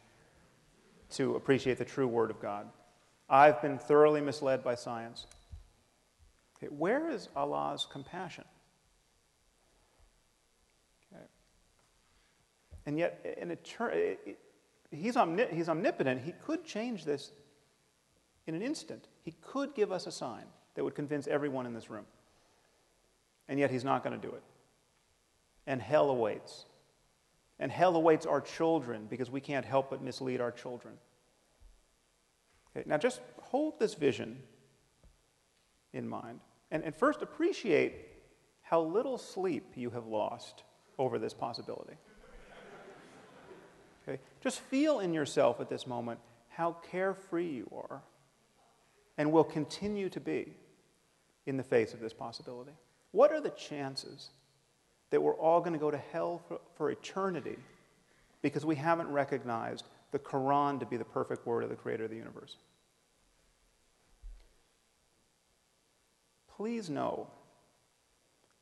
to appreciate the true Word of God. I've been thoroughly misled by science. Okay, where is Allah's compassion? Okay. And yet, in etern- he's, omni- he's omnipotent. He could change this in an instant. He could give us a sign that would convince everyone in this room. And yet, he's not going to do it. And hell awaits. And hell awaits our children because we can't help but mislead our children. Okay, now, just hold this vision in mind. And, and first, appreciate how little sleep you have lost over this possibility. Okay? Just feel in yourself at this moment how carefree you are and will continue to be in the face of this possibility. What are the chances that we're all going to go to hell for, for eternity because we haven't recognized the Quran to be the perfect word of the creator of the universe. Please know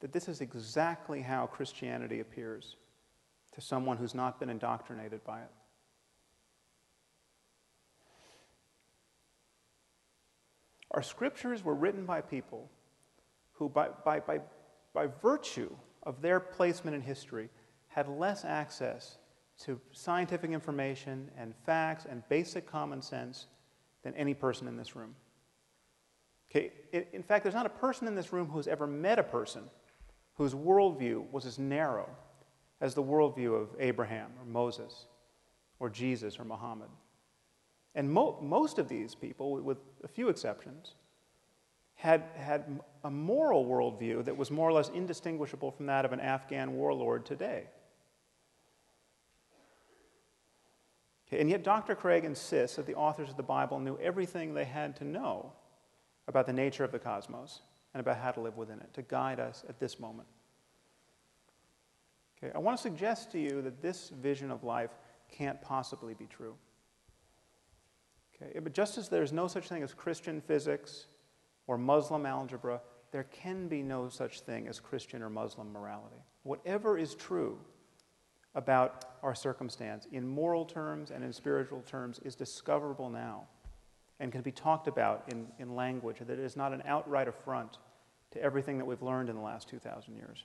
that this is exactly how Christianity appears to someone who's not been indoctrinated by it. Our scriptures were written by people who, by, by, by, by virtue of their placement in history had less access to scientific information and facts and basic common sense than any person in this room. Okay, in fact, there's not a person in this room who's ever met a person whose worldview was as narrow as the worldview of Abraham or Moses or Jesus or Muhammad. And mo- most of these people, with a few exceptions, had, had a moral worldview that was more or less indistinguishable from that of an Afghan warlord today. And yet, Dr. Craig insists that the authors of the Bible knew everything they had to know about the nature of the cosmos and about how to live within it, to guide us at this moment. Okay, I want to suggest to you that this vision of life can't possibly be true. Okay, but just as there's no such thing as Christian physics or Muslim algebra, there can be no such thing as Christian or Muslim morality. Whatever is true about our circumstance in moral terms and in spiritual terms is discoverable now and can be talked about in, in language that is not an outright affront to everything that we've learned in the last 2,000 years.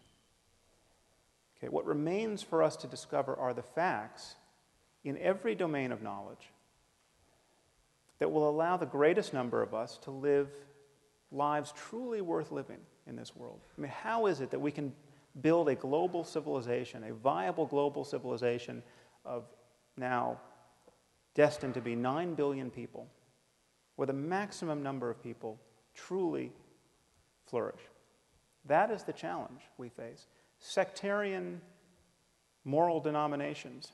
Okay, what remains for us to discover are the facts in every domain of knowledge that will allow the greatest number of us to live lives truly worth living in this world. I mean, how is it that we can build a global civilization, a viable global civilization of now destined to be 9 billion people, where the maximum number of people truly flourish? That is the challenge we face. Sectarian moral denominations,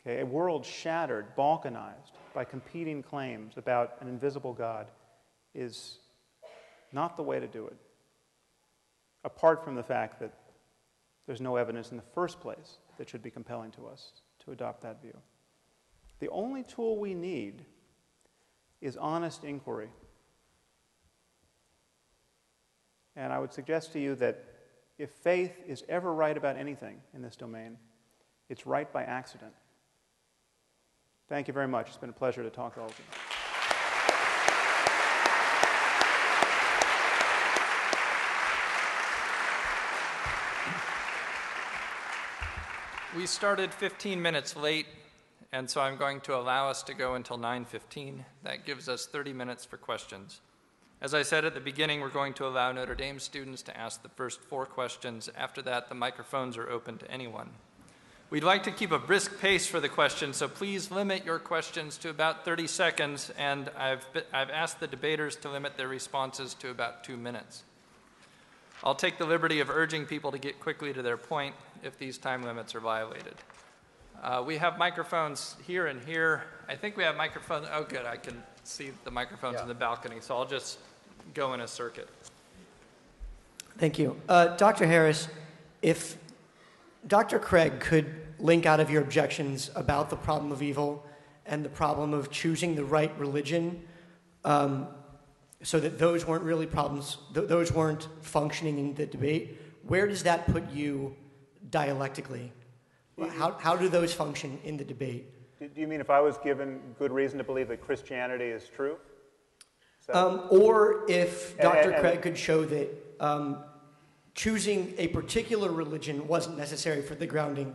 okay, a world shattered, balkanized by competing claims about an invisible God is not the way to do it, apart from the fact that there's no evidence in the first place that should be compelling to us to adopt that view. The only tool we need is honest inquiry. And I would suggest to you that if faith is ever right about anything in this domain, it's right by accident. Thank you very much. It's been a pleasure to talk to all of you. We started 15 minutes late, and so I'm going to allow us to go until 9:15. That gives us 30 minutes for questions. As I said at the beginning, we're going to allow Notre Dame students to ask the first four questions. After that, the microphones are open to anyone. We'd like to keep a brisk pace for the questions, so please limit your questions to about 30 seconds, and I've, I've asked the debaters to limit their responses to about two minutes. I'll take the liberty of urging people to get quickly to their point if these time limits are violated. Uh, we have microphones here and here. I think we have microphones. Oh, good. I can see the microphones in the balcony, so I'll just go in a circuit. Thank you. Uh, Dr. Harris, if Dr. Craig could link out of your objections about the problem of evil and the problem of choosing the right religion um, so that those weren't really problems, th- those weren't functioning in the debate, where does that put you dialectically? How, how do those function in the debate? Do you mean if I was given good reason to believe that Christianity is true? Is Um, or if Dr. and- Craig could show that um, choosing a particular religion wasn't necessary for the grounding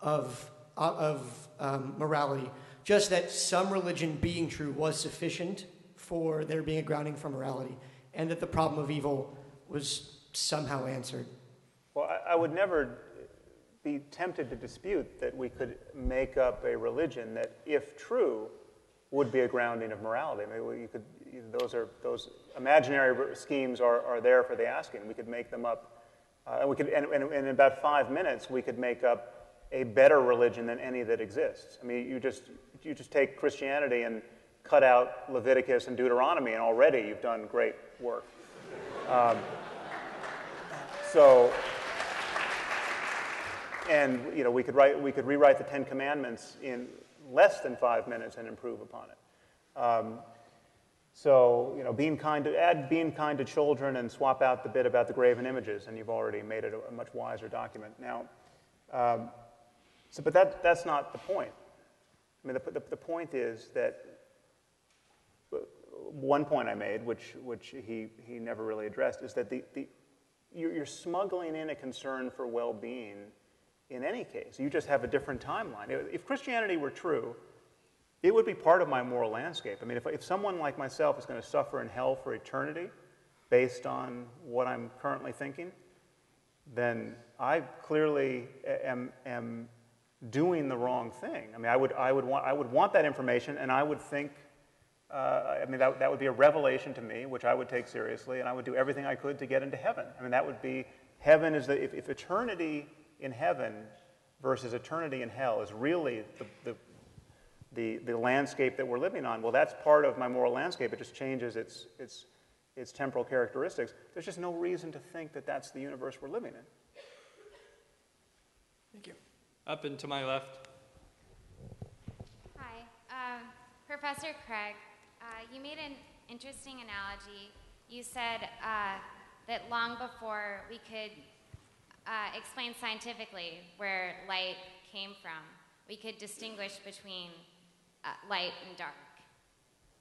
of, uh, of um, morality, just that some religion being true was sufficient for there being a grounding for morality, and that the problem of evil was somehow answered. Well, I, I would never be tempted to dispute that we could make up a religion that, if true, would be a grounding of morality. I mean, you could, those, are, those imaginary schemes are, are there for the asking. We could make them up. Uh, and, we could, and, and, and in about five minutes, we could make up a better religion than any that exists. I mean, you just, you just take Christianity and cut out Leviticus and Deuteronomy, and already you've done great work. Um, so, and you know, we could write, we could rewrite the Ten Commandments in less than five minutes and improve upon it. Um, so, you know, being kind to add being kind to children and swap out the bit about the graven images, and you've already made it a, a much wiser document. Now, um, so, but that, that's not the point. I mean, the, the, the point is that uh, one point I made, which, which he, he never really addressed, is that the, the, you're, you're smuggling in a concern for well being in any case. You just have a different timeline. If Christianity were true, it would be part of my moral landscape. I mean, if, if someone like myself is going to suffer in hell for eternity based on what I'm currently thinking, then I clearly am, am doing the wrong thing. I mean, I would, I would, want, I would want that information, and I would think, uh, I mean, that, that would be a revelation to me, which I would take seriously, and I would do everything I could to get into heaven. I mean, that would be, heaven is the, if, if eternity in heaven versus eternity in hell is really the, the, the, the landscape that we're living on, well, that's part of my moral landscape. It just changes its, its, its temporal characteristics. There's just no reason to think that that's the universe we're living in. Thank you. Up and to my left. Hi, um, Professor Craig. Uh, you made an interesting analogy. You said uh, that long before we could uh, explain scientifically where light came from, we could distinguish between uh, light and dark,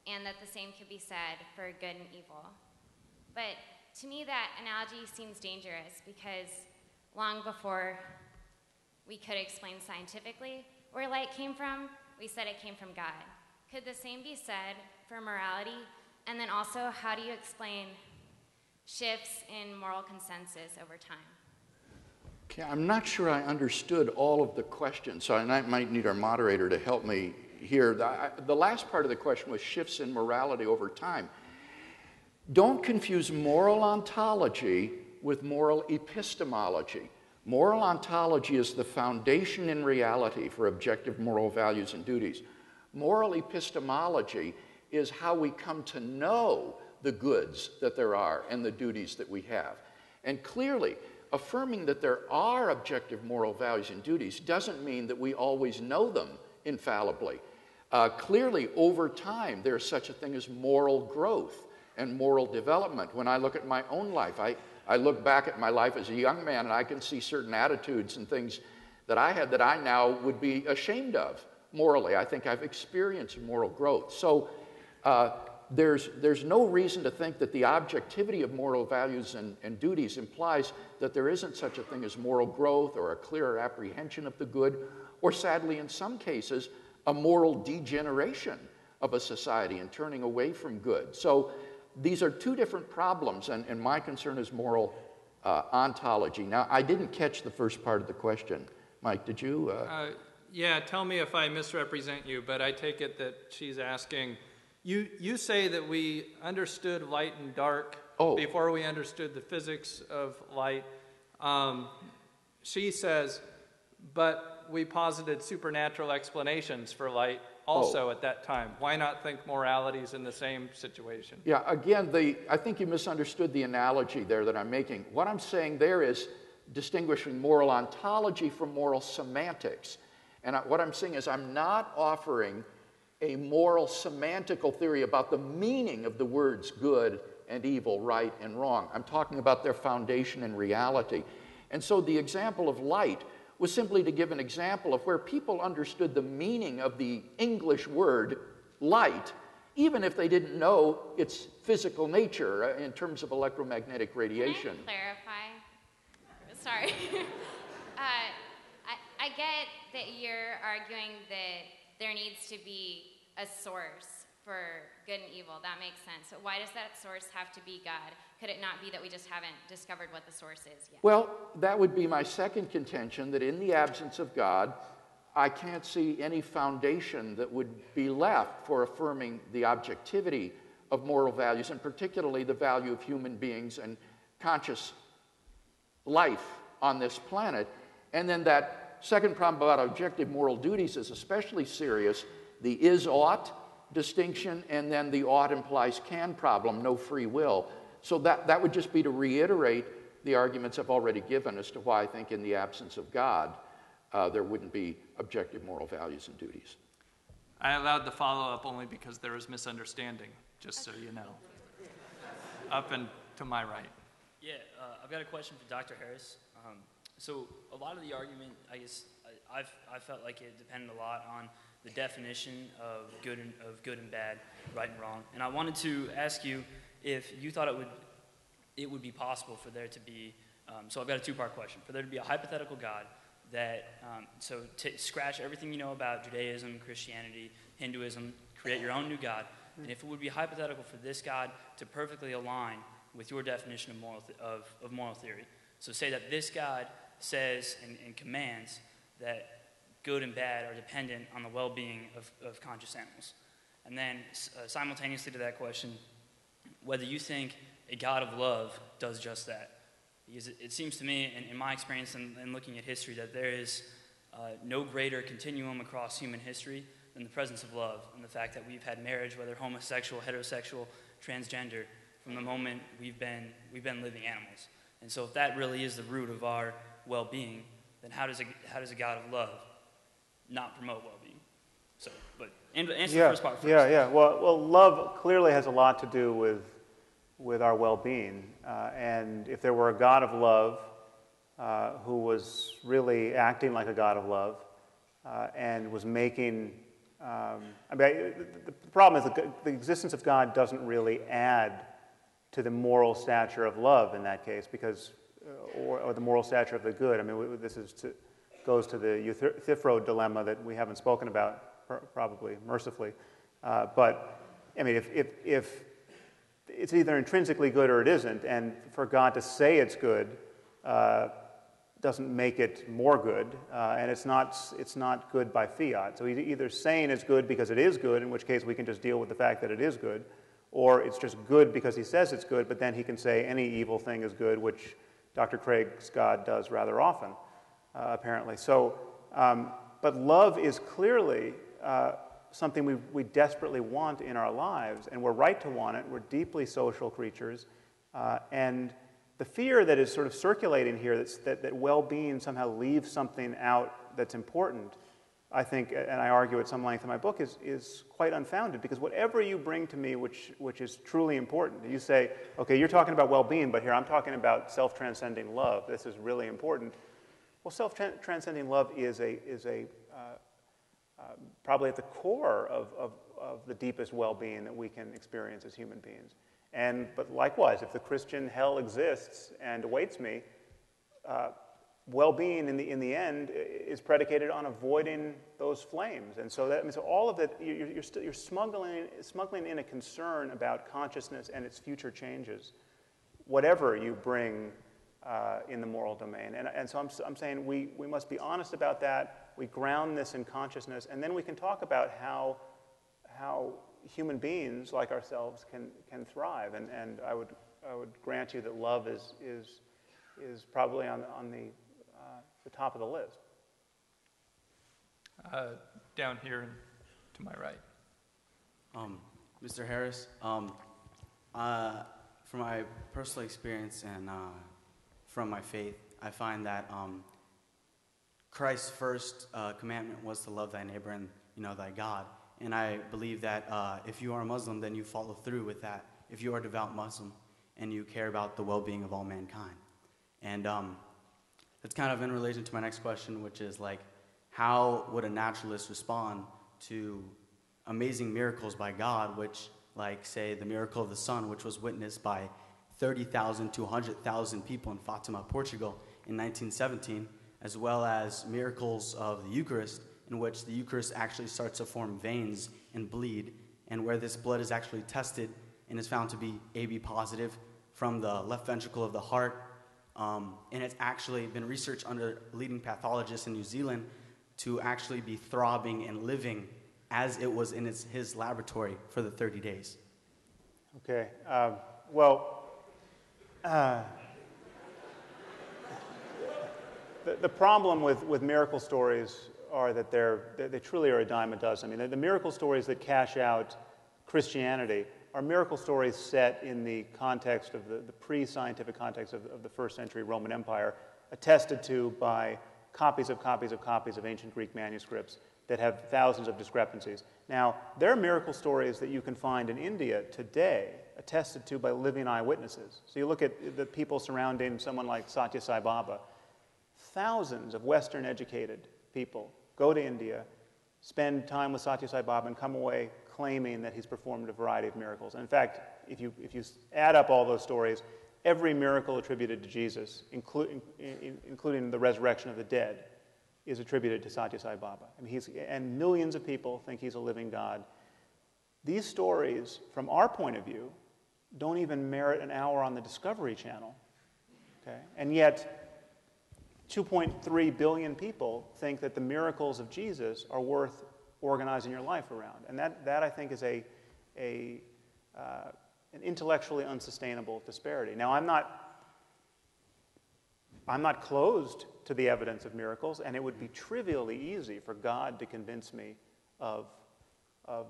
and that the same could be said for good and evil. But to me, that analogy seems dangerous because long before we could explain scientifically where light came from, we said it came from God. Could the same be said for morality? And then also, how do you explain shifts in moral consensus over time? Okay, I'm not sure I understood all of the questions, so I might need our moderator to help me here. The, the last part of the question was shifts in morality over time. Don't confuse moral ontology with moral epistemology. Moral ontology is the foundation in reality for objective moral values and duties. Moral epistemology is how we come to know the goods that there are and the duties that we have. And clearly, affirming that there are objective moral values and duties doesn't mean that we always know them infallibly. Uh, clearly, over time, there's such a thing as moral growth and moral development. When I look at my own life, I, I look back at my life as a young man and I can see certain attitudes and things that I had that I now would be ashamed of morally. I think I've experienced moral growth. So uh, there's, there's no reason to think that the objectivity of moral values and, and duties implies that there isn't such a thing as moral growth or a clearer apprehension of the good, or sadly, in some cases, a moral degeneration of a society and turning away from good. So these are two different problems, and, and my concern is moral uh, ontology. Now, I didn't catch the first part of the question. Mike, did you? Uh... Uh, yeah, tell me if I misrepresent you, but I take it that she's asking. You, you say that we understood light and dark oh. before we understood the physics of light. Um, she says, but we posited supernatural explanations for light also oh. at that time. Why not think moralities in the same situation? Yeah, again, the, I think you misunderstood the analogy there that I'm making. What I'm saying there is distinguishing moral ontology from moral semantics. And I, what I'm saying is, I'm not offering a moral semantical theory about the meaning of the words good and evil, right and wrong. I'm talking about their foundation in reality. And so the example of light was simply to give an example of where people understood the meaning of the English word light, even if they didn't know its physical nature uh, in terms of electromagnetic radiation. Can I clarify? Sorry. <laughs> uh, I, I get that you're arguing that there needs to be a source for good and evil. That makes sense. So why does that source have to be God? Could it not be that we just haven't discovered what the source is yet? Well, that would be my second contention that in the absence of God, I can't see any foundation that would be left for affirming the objectivity of moral values, and particularly the value of human beings and conscious life on this planet. And then that second problem about objective moral duties is especially serious the is ought distinction, and then the ought implies can problem, no free will. So that, that would just be to reiterate the arguments I've already given as to why I think in the absence of God, uh, there wouldn't be objective moral values and duties. I allowed the follow up only because there was misunderstanding, just so you know. Up and to my right. Yeah, uh, I've got a question for Dr. Harris. Um, so, a lot of the argument, I guess, I, I've, I felt like it depended a lot on the definition of good and, of good and bad, right and wrong. And I wanted to ask you if you thought it would, it would be possible for there to be, um, so I've got a two-part question, for there to be a hypothetical God that, um, so t- scratch everything you know about Judaism, Christianity, Hinduism, create your own new God, and if it would be hypothetical for this God to perfectly align with your definition of moral, th- of, of moral theory. So say that this God says and, and commands that good and bad are dependent on the well being of, of conscious animals. And then, uh, simultaneously to that question, whether you think a God of love does just that. Because it, it seems to me, in, in my experience and, looking at history, that there is uh, no greater continuum across human history than the presence of love and the fact that we've had marriage, whether homosexual, heterosexual, transgender, from the moment we've been, we've been living animals. And so, if that really is the root of our well being, then how does a, how does a God of love not promote well-being? So, but answer yeah, the first part first. Yeah, yeah. Well, well, love clearly has a lot to do with, with our well-being. Uh, and if there were a God of love uh, who was really acting like a God of love uh, and was making, um, I mean, the, the problem is the, the existence of God doesn't really add to the moral stature of love in that case, because, uh, or, or the moral stature of the good. I mean, this is to, goes to the Euthyphro dilemma that we haven't spoken about probably mercifully. Uh, but I mean, if, if, if it's either intrinsically good or it isn't, and for God to say it's good uh, doesn't make it more good, uh, and it's not, it's not good by fiat. So he's either saying it's good because it is good, in which case we can just deal with the fact that it is good, or it's just good because he says it's good, but then he can say any evil thing is good, which Dr. Craig's God does rather often, uh, apparently. So, um, but love is clearly uh, something we, we desperately want in our lives, and we're right to want it. We're deeply social creatures. Uh, and the fear that is sort of circulating here that, that well being somehow leaves something out that's important, I think, and I argue at some length in my book, is, is quite unfounded because whatever you bring to me, which, which is truly important, you say, okay, you're talking about well being, but here I'm talking about self transcending love. This is really important. Well, self transcending love is a, is a uh, uh, probably at the core of, of, of the deepest well being that we can experience as human beings. And, but likewise, if the Christian hell exists and awaits me, uh, well being in the, in the end is predicated on avoiding those flames. And so that means all of that, you're, you're, still, you're smuggling, smuggling in a concern about consciousness and its future changes, whatever you bring uh, in the moral domain. And, and so I'm, I'm saying we, we must be honest about that we ground this in consciousness, and then we can talk about how, how human beings like ourselves can, can thrive. And, and I, would, I would grant you that love is, is, is probably on, on the, uh, the top of the list. Uh, down here to my right. Um, Mr. Harris, um, uh, from my personal experience and uh, from my faith, I find that um, Christ's first uh, commandment was to love thy neighbor and you know thy God. And I believe that uh, if you are a Muslim, then you follow through with that. If you are a devout Muslim and you care about the well-being of all mankind, and um, that's kind of in relation to my next question, which is like, how would a naturalist respond to amazing miracles by God, which, like, say, the miracle of the sun, which was witnessed by 30,000 to 100,000 people in Fatima, Portugal, in 1917? as well as miracles of the Eucharist, in which the Eucharist actually starts to form veins and bleed, and where this blood is actually tested and is found to be AB positive from the left ventricle of the heart. Um, and it's actually been researched under leading pathologists in New Zealand to actually be throbbing and living as it was in his, his laboratory for the 30 days. Okay. Uh, well, uh, the, the problem with, with miracle stories are that they're, they truly are a dime a dozen. I mean, the, the miracle stories that cash out Christianity are miracle stories set in the context of the, the pre scientific context of, of the first century Roman Empire, attested to by copies of copies of copies of ancient Greek manuscripts that have thousands of discrepancies. Now, there are miracle stories that you can find in India today, attested to by living eyewitnesses. So you look at the people surrounding someone like Satya Sai Baba thousands of Western educated people go to India, spend time with Satya Sai Baba, and come away claiming that he's performed a variety of miracles. And in fact, if you, if you add up all those stories, every miracle attributed to Jesus, inclu- in, including the resurrection of the dead, is attributed to Satya Sai Baba. I mean, he's, and millions of people think he's a living God. These stories, from our point of view, don't even merit an hour on the Discovery Channel. Okay? And yet, 2.3 billion people think that the miracles of Jesus are worth organizing your life around. And that, that I think, is a, a, uh, an intellectually unsustainable disparity. Now, I'm not, I'm not closed to the evidence of miracles, and it would be trivially easy for God to convince me of, of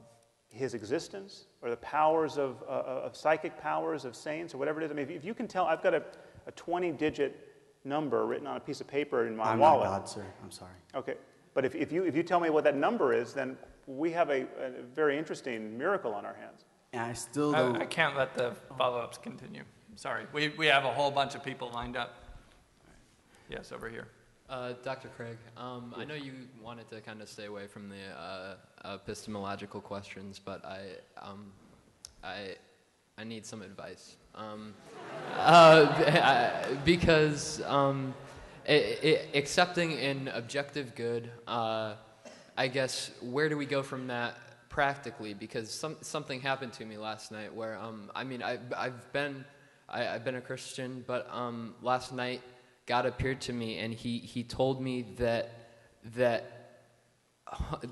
his existence or the powers of, uh, of psychic powers of saints or whatever it is. I mean, if you can tell, I've got a, a 20 digit number written on a piece of paper in my I'm wallet. not God, sir. I'm sorry. Okay, but if, if, you, if you tell me what that number is, then we have a, a very interesting miracle on our hands. And I still I, don't. I can't let the follow-ups continue. Sorry. We, we have a whole bunch of people lined up. Yes, over here. Uh, Dr. Craig, um, I know you wanted to kind of stay away from the uh, epistemological questions, but I, um, I, I need some advice. Um, uh, because um, i i accepting an objective good, uh, I guess, where do we go from that practically? Because some, something happened to me last night where, um, I mean, I, I've been, I, I've been a Christian, but um, last night God appeared to me and he, he told me that, that,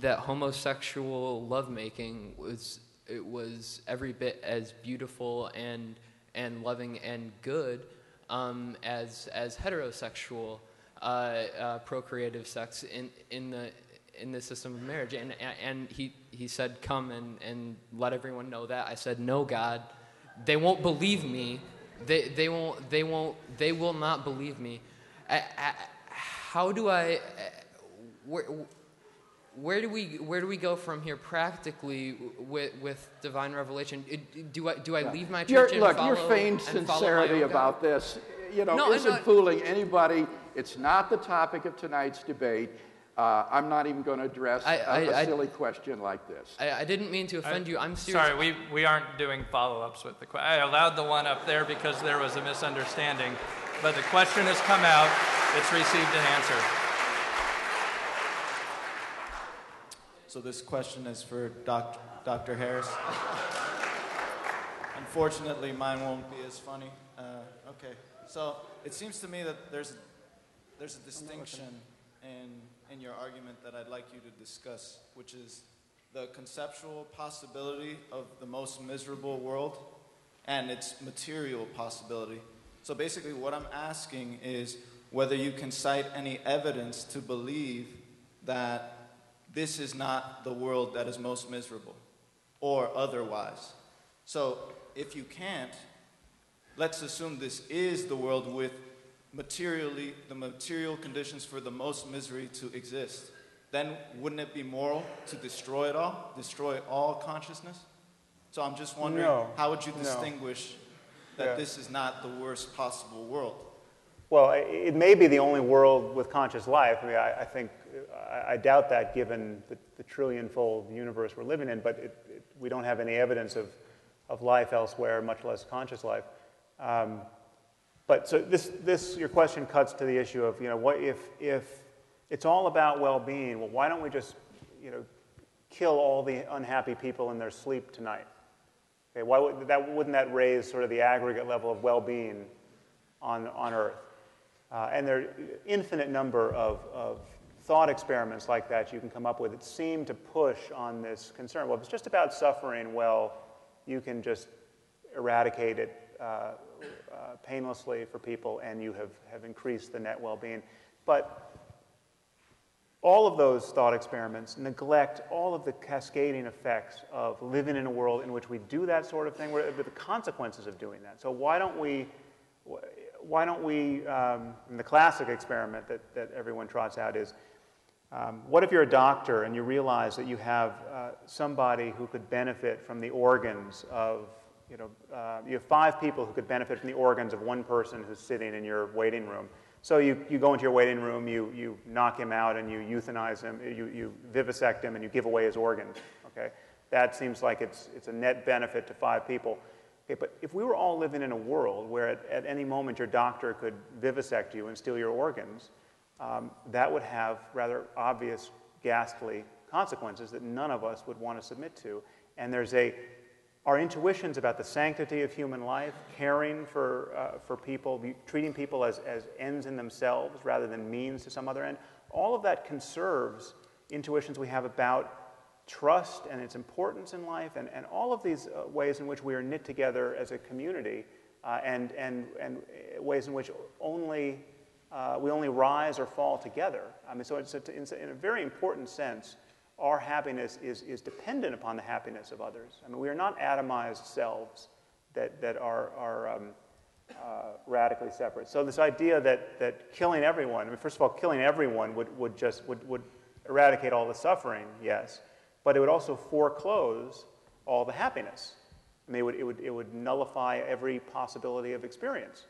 that homosexual lovemaking was, it was every bit as beautiful and, and loving and good um, as, as heterosexual uh, uh, procreative sex in, in, the, in the system of marriage. And, and he, he said, Come and, and let everyone know that. I said, No, God. They won't believe me. They, they, won't, they, won't, they will not believe me. I, I, how do I. Where, where do we where do we go from here practically with, with divine revelation? Do I do I leave my church Your- and look, follow your feigned and follow sincerity about God? this, you know, No, isn't not- fooling anybody. It's not the topic of tonight's debate. Uh, I'm not even going to address I- a- I- a I- silly question like this. I, I didn't mean to offend you. I'm serious. Sorry, we, we aren't doing follow-ups with the question. I allowed the one up there because there was a misunderstanding, but the question has come out. It's received an answer. So this question is for Dr. Dr. Harris. Unfortunately, mine won't be as funny. Uh, okay, so it seems to me that there's there's a distinction in in your argument that I'd like you to discuss, which is the conceptual possibility of the most miserable world and its material possibility. So basically, what I'm asking is whether you can cite any evidence to believe that this is not the world that is most miserable, or otherwise. So, if you can't, let's assume this is the world with materially the material conditions for the most misery to exist. Then wouldn't it be moral to destroy it all, destroy all consciousness? So I'm just wondering, No. how would you No. distinguish that Yeah. this is not the worst possible world? Well, it may be the only world with conscious life. I mean, I, I think, I, doubt that given the, the trillion-fold universe we're living in, but it, it, we don't have any evidence of, of life elsewhere, much less conscious life. Um, but so this, this, your question cuts to the issue of, you know, what if, if it's all about well-being, well, why don't we just, you know, kill all the unhappy people in their sleep tonight? Okay, why would, that, wouldn't that raise sort of the aggregate level of well-being on, on Earth? Uh, and there are infinite number of, of thought experiments like that you can come up with that seem to push on this concern. Well, if it's just about suffering, well, you can just eradicate it uh, uh, painlessly for people and you have, have increased the net well-being. But all of those thought experiments neglect all of the cascading effects of living in a world in which we do that sort of thing, where- the consequences of doing that. So why don't we, why don't we, um, the classic experiment that, that everyone trots out is, um, what if you're a doctor and you realize that you have uh, somebody who could benefit from the organs of, you know, uh, you have five people who could benefit from the organs of one person who's sitting in your waiting room. So you, you go into your waiting room, you, you knock him out, and you euthanize him, you, you vivisect him, and you give away his organs. Okay? That seems like it's, it's a net benefit to five people. Okay, but if we were all living in a world where at, at any moment your doctor could vivisect you and steal your organs, um, that would have rather obvious, ghastly consequences that none of us would want to submit to. And there's a, our intuitions about the sanctity of human life, caring for, uh, for people, treating people as, as ends in themselves rather than means to some other end, all of that conserves intuitions we have about trust and its importance in life, and, and all of these uh, ways in which we are knit together as a community, uh, and, and, and ways in which only, uh, we only rise or fall together. I mean, so it's a, it's a, in a very important sense, our happiness is, is dependent upon the happiness of others. I mean, we are not atomized selves that, that are, are um, uh, uh, radically separate. So this idea that, that killing everyone, I mean, first of all, killing everyone would, would just would, would eradicate all the suffering, yes, but it would also foreclose all the happiness. I mean, it would, it would, it would nullify every possibility of experience.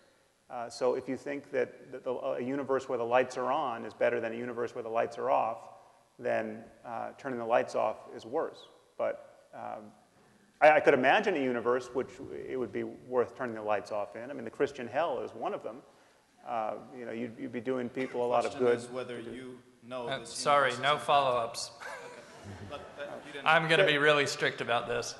Uh, so if you think that, that the, a universe where the lights are on is better than a universe where the lights are off, then uh, turning the lights off is worse. But um, I, I, could imagine a universe which it would be worth turning the lights off in. I mean, the Christian hell is one of them. Uh, you know, you'd, you'd, be doing people a lot of good. Is whether you know uh, sorry, no follow-ups. <laughs> okay. I'm going to be really strict about this.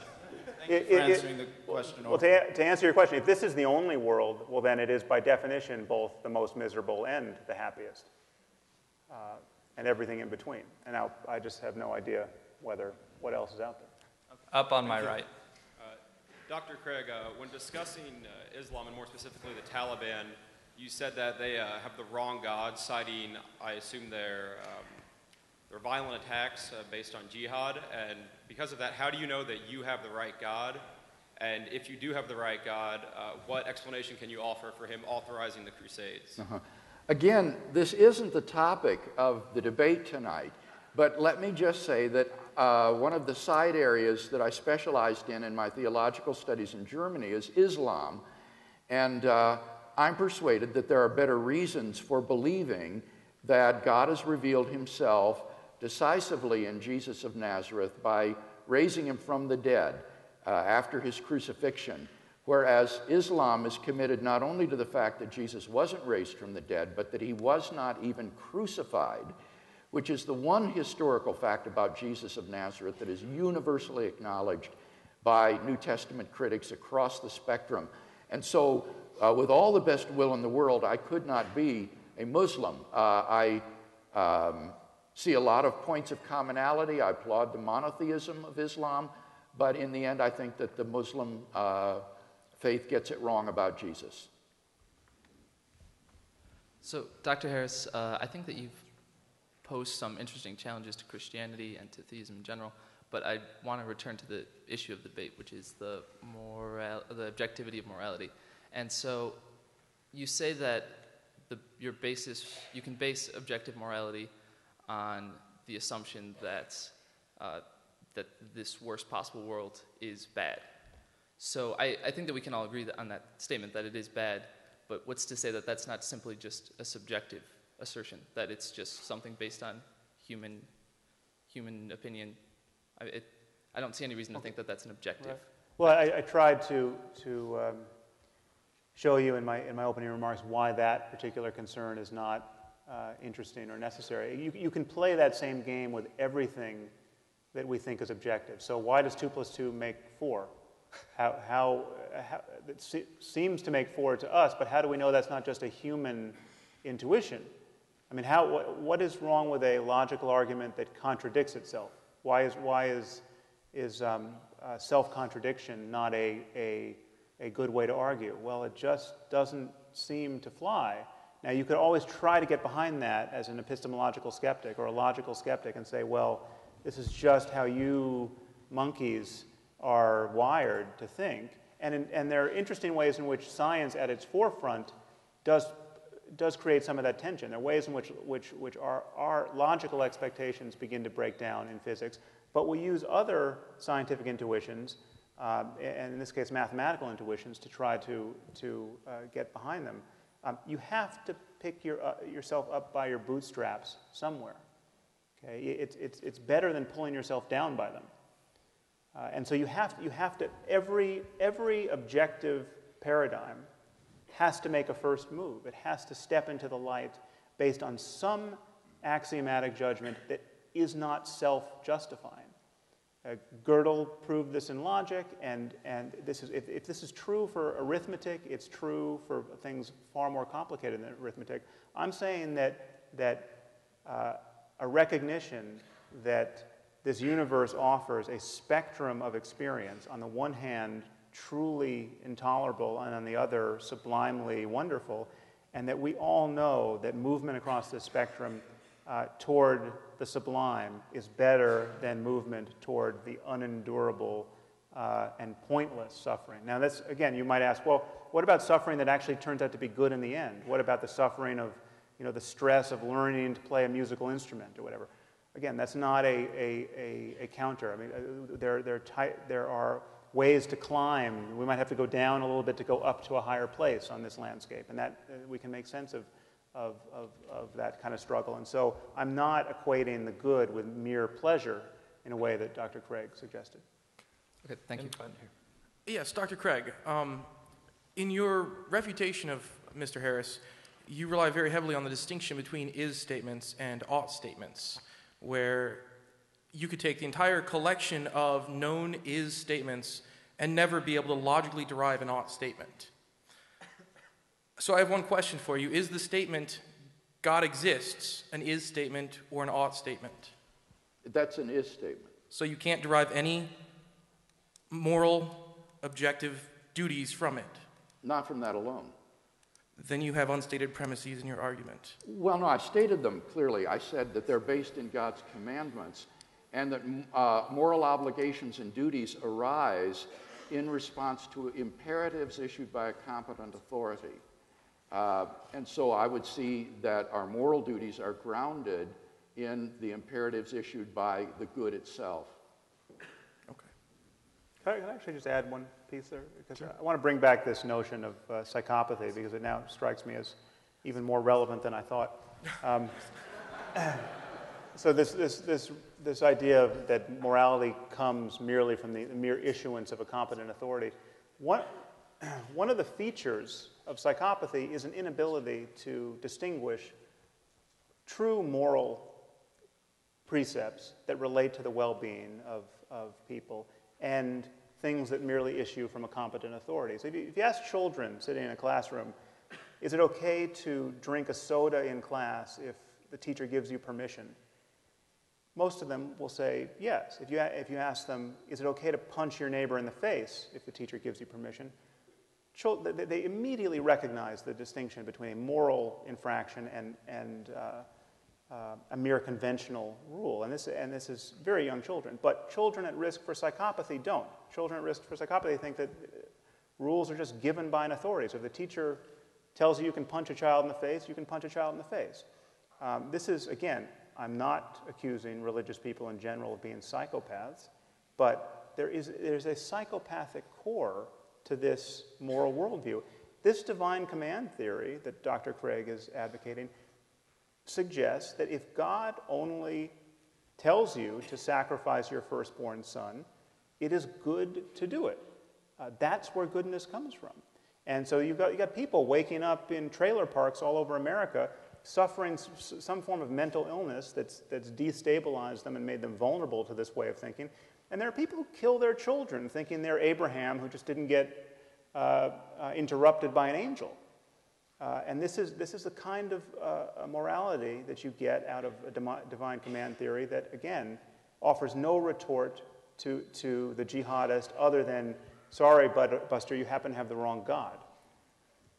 Thank you for it, answering it, the question. Well, to, to answer your question, if this is the only world, well, then it is by definition both the most miserable and the happiest, uh, and everything in between. And now I just have no idea whether what else is out there. Okay. Up on my right. Uh, Dr. Craig, uh, when discussing uh, Islam and more specifically the Taliban, you said that they uh, have the wrong God, citing, I assume, their um, their violent attacks uh, based on jihad. And because of that, how do you know that you have the right God? And if you do have the right God, uh, what explanation can you offer for him authorizing the Crusades? Uh-huh. Again, this isn't the topic of the debate tonight, but let me just say that uh, one of the side areas that I specialized in in my theological studies in Germany is Islam. And uh, I'm persuaded that there are better reasons for believing that God has revealed himself decisively in Jesus of Nazareth by raising him from the dead uh, after his crucifixion. Whereas Islam is committed not only to the fact that Jesus wasn't raised from the dead, but that he was not even crucified, which is the one historical fact about Jesus of Nazareth that is universally acknowledged by New Testament critics across the spectrum. And so, uh, with all the best will in the world, I could not be a Muslim. Uh, I um, see a lot of points of commonality. I applaud the monotheism of Islam, but in the end, I think that the Muslim uh, faith gets it wrong about Jesus. So, Dr. Harris, uh, I think that you've posed some interesting challenges to Christianity and to theism in general, but I want to return to the issue of debate, which is the, moral, the objectivity of morality. And so, you say that the, your basis, you can base objective morality on the assumption that, uh, that this worst possible world is bad. So I, I think that we can all agree on that statement that it is bad, but what's to say that that's not simply just a subjective assertion, that it's just something based on human, human opinion? I, it, I don't see any reason to think that that's an objective. Right. Well, I, I, tried to, to um, show you in my, in my opening remarks why that particular concern is not uh, interesting or necessary. You, you can play that same game with everything that we think is objective. So, why does 2 plus 2 make 4? How, how, how, it se- seems to make 4 to us, but how do we know that's not just a human intuition? I mean, how, what, what is wrong with a logical argument that contradicts itself? Why is, why is, is um, uh, self contradiction not a, a, a good way to argue? Well, it just doesn't seem to fly. Now, you could always try to get behind that as an epistemological skeptic or a logical skeptic and say, well, this is just how you monkeys are wired to think. And, in, and there are interesting ways in which science at its forefront does, does create some of that tension. There are ways in which, which, which our, our logical expectations begin to break down in physics, but we use other scientific intuitions, uh, and in this case mathematical intuitions, to try to, to uh, get behind them. Um, you have to pick your, uh, yourself up by your bootstraps somewhere. Okay? It's, it's, it's better than pulling yourself down by them. Uh, and so you have, you have to, every, every objective paradigm has to make a first move. It has to step into the light based on some axiomatic judgment that is not self justifying. Uh, Gödel proved this in logic, and, and this is, if, if this is true for arithmetic, it's true for things far more complicated than arithmetic. I'm saying that, that uh, a recognition that this universe offers a spectrum of experience, on the one hand, truly intolerable, and on the other, sublimely wonderful, and that we all know that movement across this spectrum uh, toward the sublime is better than movement toward the unendurable uh, and pointless suffering. Now, this, again, you might ask, well, what about suffering that actually turns out to be good in the end? What about the suffering of, you know, the stress of learning to play a musical instrument or whatever? Again, that's not a, a, a, a counter. I mean, uh, there, there, there are ways to climb. We might have to go down a little bit to go up to a higher place on this landscape, and that uh, we can make sense of, of, of, of that kind of struggle. And so I'm not equating the good with mere pleasure in a way that Dr. Craig suggested. Okay, thank you. Yes, Dr. Craig. Um, in your refutation of Mr. Harris, you rely very heavily on the distinction between is statements and ought statements, where you could take the entire collection of known is statements and never be able to logically derive an ought statement. So I have one question for you. Is the statement God exists an is statement or an ought statement? That's an is statement. So you can't derive any moral, objective duties from it? Not from that alone. Then you have unstated premises in your argument. Well, no, I stated them clearly. I said that they're based in God's commandments and that uh, moral obligations and duties arise in response to imperatives issued by a competent authority. Uh, and so I would see that our moral duties are grounded in the imperatives issued by the good itself. Can I, can I actually just add one piece there? Because sure. I want to bring back this notion of uh, psychopathy because it now strikes me as even more relevant than I thought. Um, <coughs> so this, this, this, this idea of, that morality comes merely from the, the mere issuance of a competent authority. One, <coughs> one of the features of psychopathy is an inability to distinguish true moral precepts that relate to the well-being of, of people and things that merely issue from a competent authority. So if you, if you ask children sitting in a classroom, is it okay to drink a soda in class if the teacher gives you permission? Most of them will say yes. If you, if you ask them, is it okay to punch your neighbor in the face if the teacher gives you permission? They immediately recognize the distinction between a moral infraction and, and uh, uh, a mere conventional rule. And this, and this is very young children. But children at risk for psychopathy don't. Children at risk for psychopathy think that uh, rules are just given by an authority. So if the teacher tells you you can punch a child in the face, you can punch a child in the face. Um, this is, again, I'm not accusing religious people in general of being psychopaths, but there is there's a psychopathic core to this moral worldview. This divine command theory that Dr. Craig is advocating suggests that if God only tells you to sacrifice your firstborn son, it is good to do it. Uh, that's where goodness comes from. And so you've got, you've got people waking up in trailer parks all over America suffering some form of mental illness that's, that's destabilized them and made them vulnerable to this way of thinking. And there are people who kill their children thinking they're Abraham who just didn't get uh, uh, interrupted by an angel. Uh, and this is, this is the kind of uh, morality that you get out of a divine command theory that, again, offers no retort to, to the jihadist other than, sorry, Buster, you happen to have the wrong God.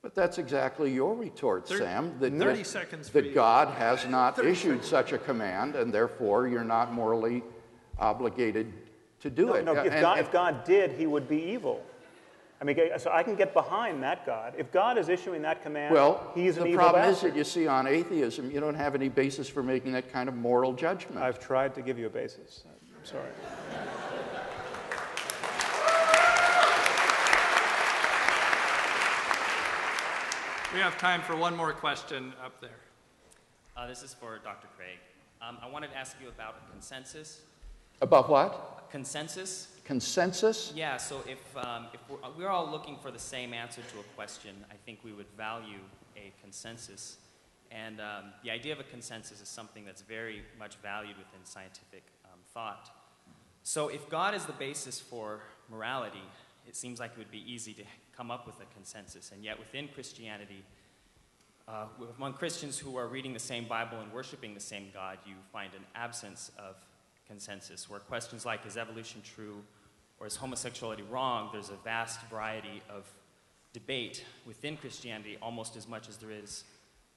But that's exactly your retort, 30, Sam. That, 30 seconds that God has not <laughs> issued such a command, and therefore you're not morally obligated to do no, it. No, if, and, God, if God did, he would be evil. I mean, so I can get behind that God. If God is issuing that command, well, he's an the evil problem bastard. is that you see on atheism, you don't have any basis for making that kind of moral judgment. I've tried to give you a basis. I'm sorry. We have time for one more question up there. Uh, this is for Dr. Craig. Um, I wanted to ask you about consensus. About what? Consensus. Consensus? Yeah, so if, um, if we're, we're all looking for the same answer to a question, I think we would value a consensus. And um, the idea of a consensus is something that's very much valued within scientific um, thought. So if God is the basis for morality, it seems like it would be easy to come up with a consensus. And yet within Christianity, uh, among Christians who are reading the same Bible and worshiping the same God, you find an absence of consensus, where questions like is evolution true or is homosexuality wrong, there's a vast variety of debate within Christianity almost as much as there is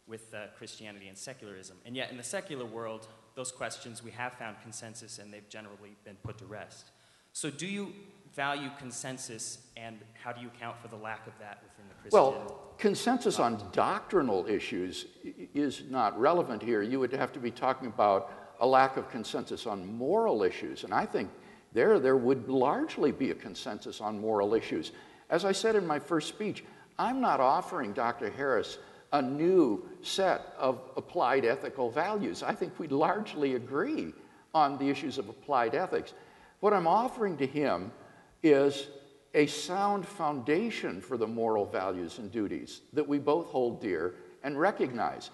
with uh, Christianity and secularism. And yet, in the secular world, those questions we have found consensus and they've generally been put to rest. So, do you, value consensus, and how do you account for the lack of that within the Christian? Well, consensus on doctrinal issues is not relevant here. You would have to be talking about a lack of consensus on moral issues, and I think there there would largely be a consensus on moral issues. As I said in my first speech, I'm not offering Dr. Harris a new set of applied ethical values. I think we largely agree on the issues of applied ethics. What I'm offering to him is a sound foundation for the moral values and duties that we both hold dear and recognize.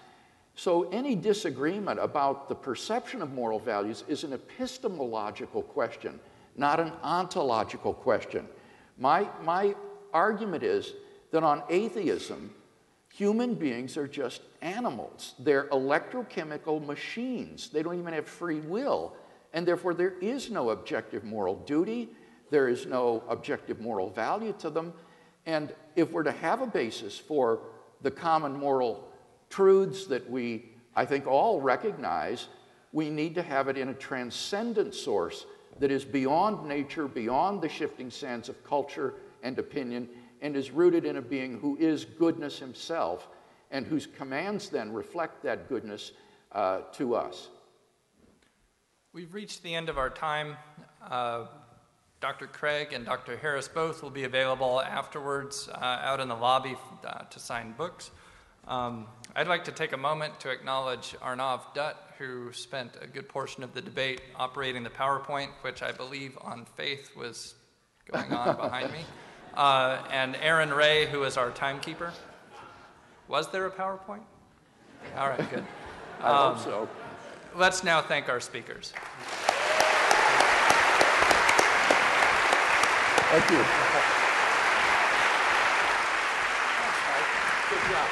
So, any disagreement about the perception of moral values is an epistemological question, not an ontological question. My, my argument is that on atheism, human beings are just animals. They're electrochemical machines. They don't even have free will. And therefore, there is no objective moral duty, there is no objective moral value to them. And if we're to have a basis for the common moral truths that we, I think, all recognize, we need to have it in a transcendent source that is beyond nature, beyond the shifting sands of culture and opinion, and is rooted in a being who is goodness himself and whose commands then reflect that goodness uh, to us. We've reached the end of our time. Uh, Dr. Craig and Dr. Harris both will be available afterwards uh, out in the lobby uh, to sign books. Um, I'd like to take a moment to acknowledge Arnav Dutt, who spent a good portion of the debate operating the PowerPoint, which I believe on faith was going on <laughs> behind me, uh, and Aaron Ray, who is our timekeeper. Was there a PowerPoint? All right, good. <laughs> I um, hope so. Let's now thank our speakers. Thank you. Good job,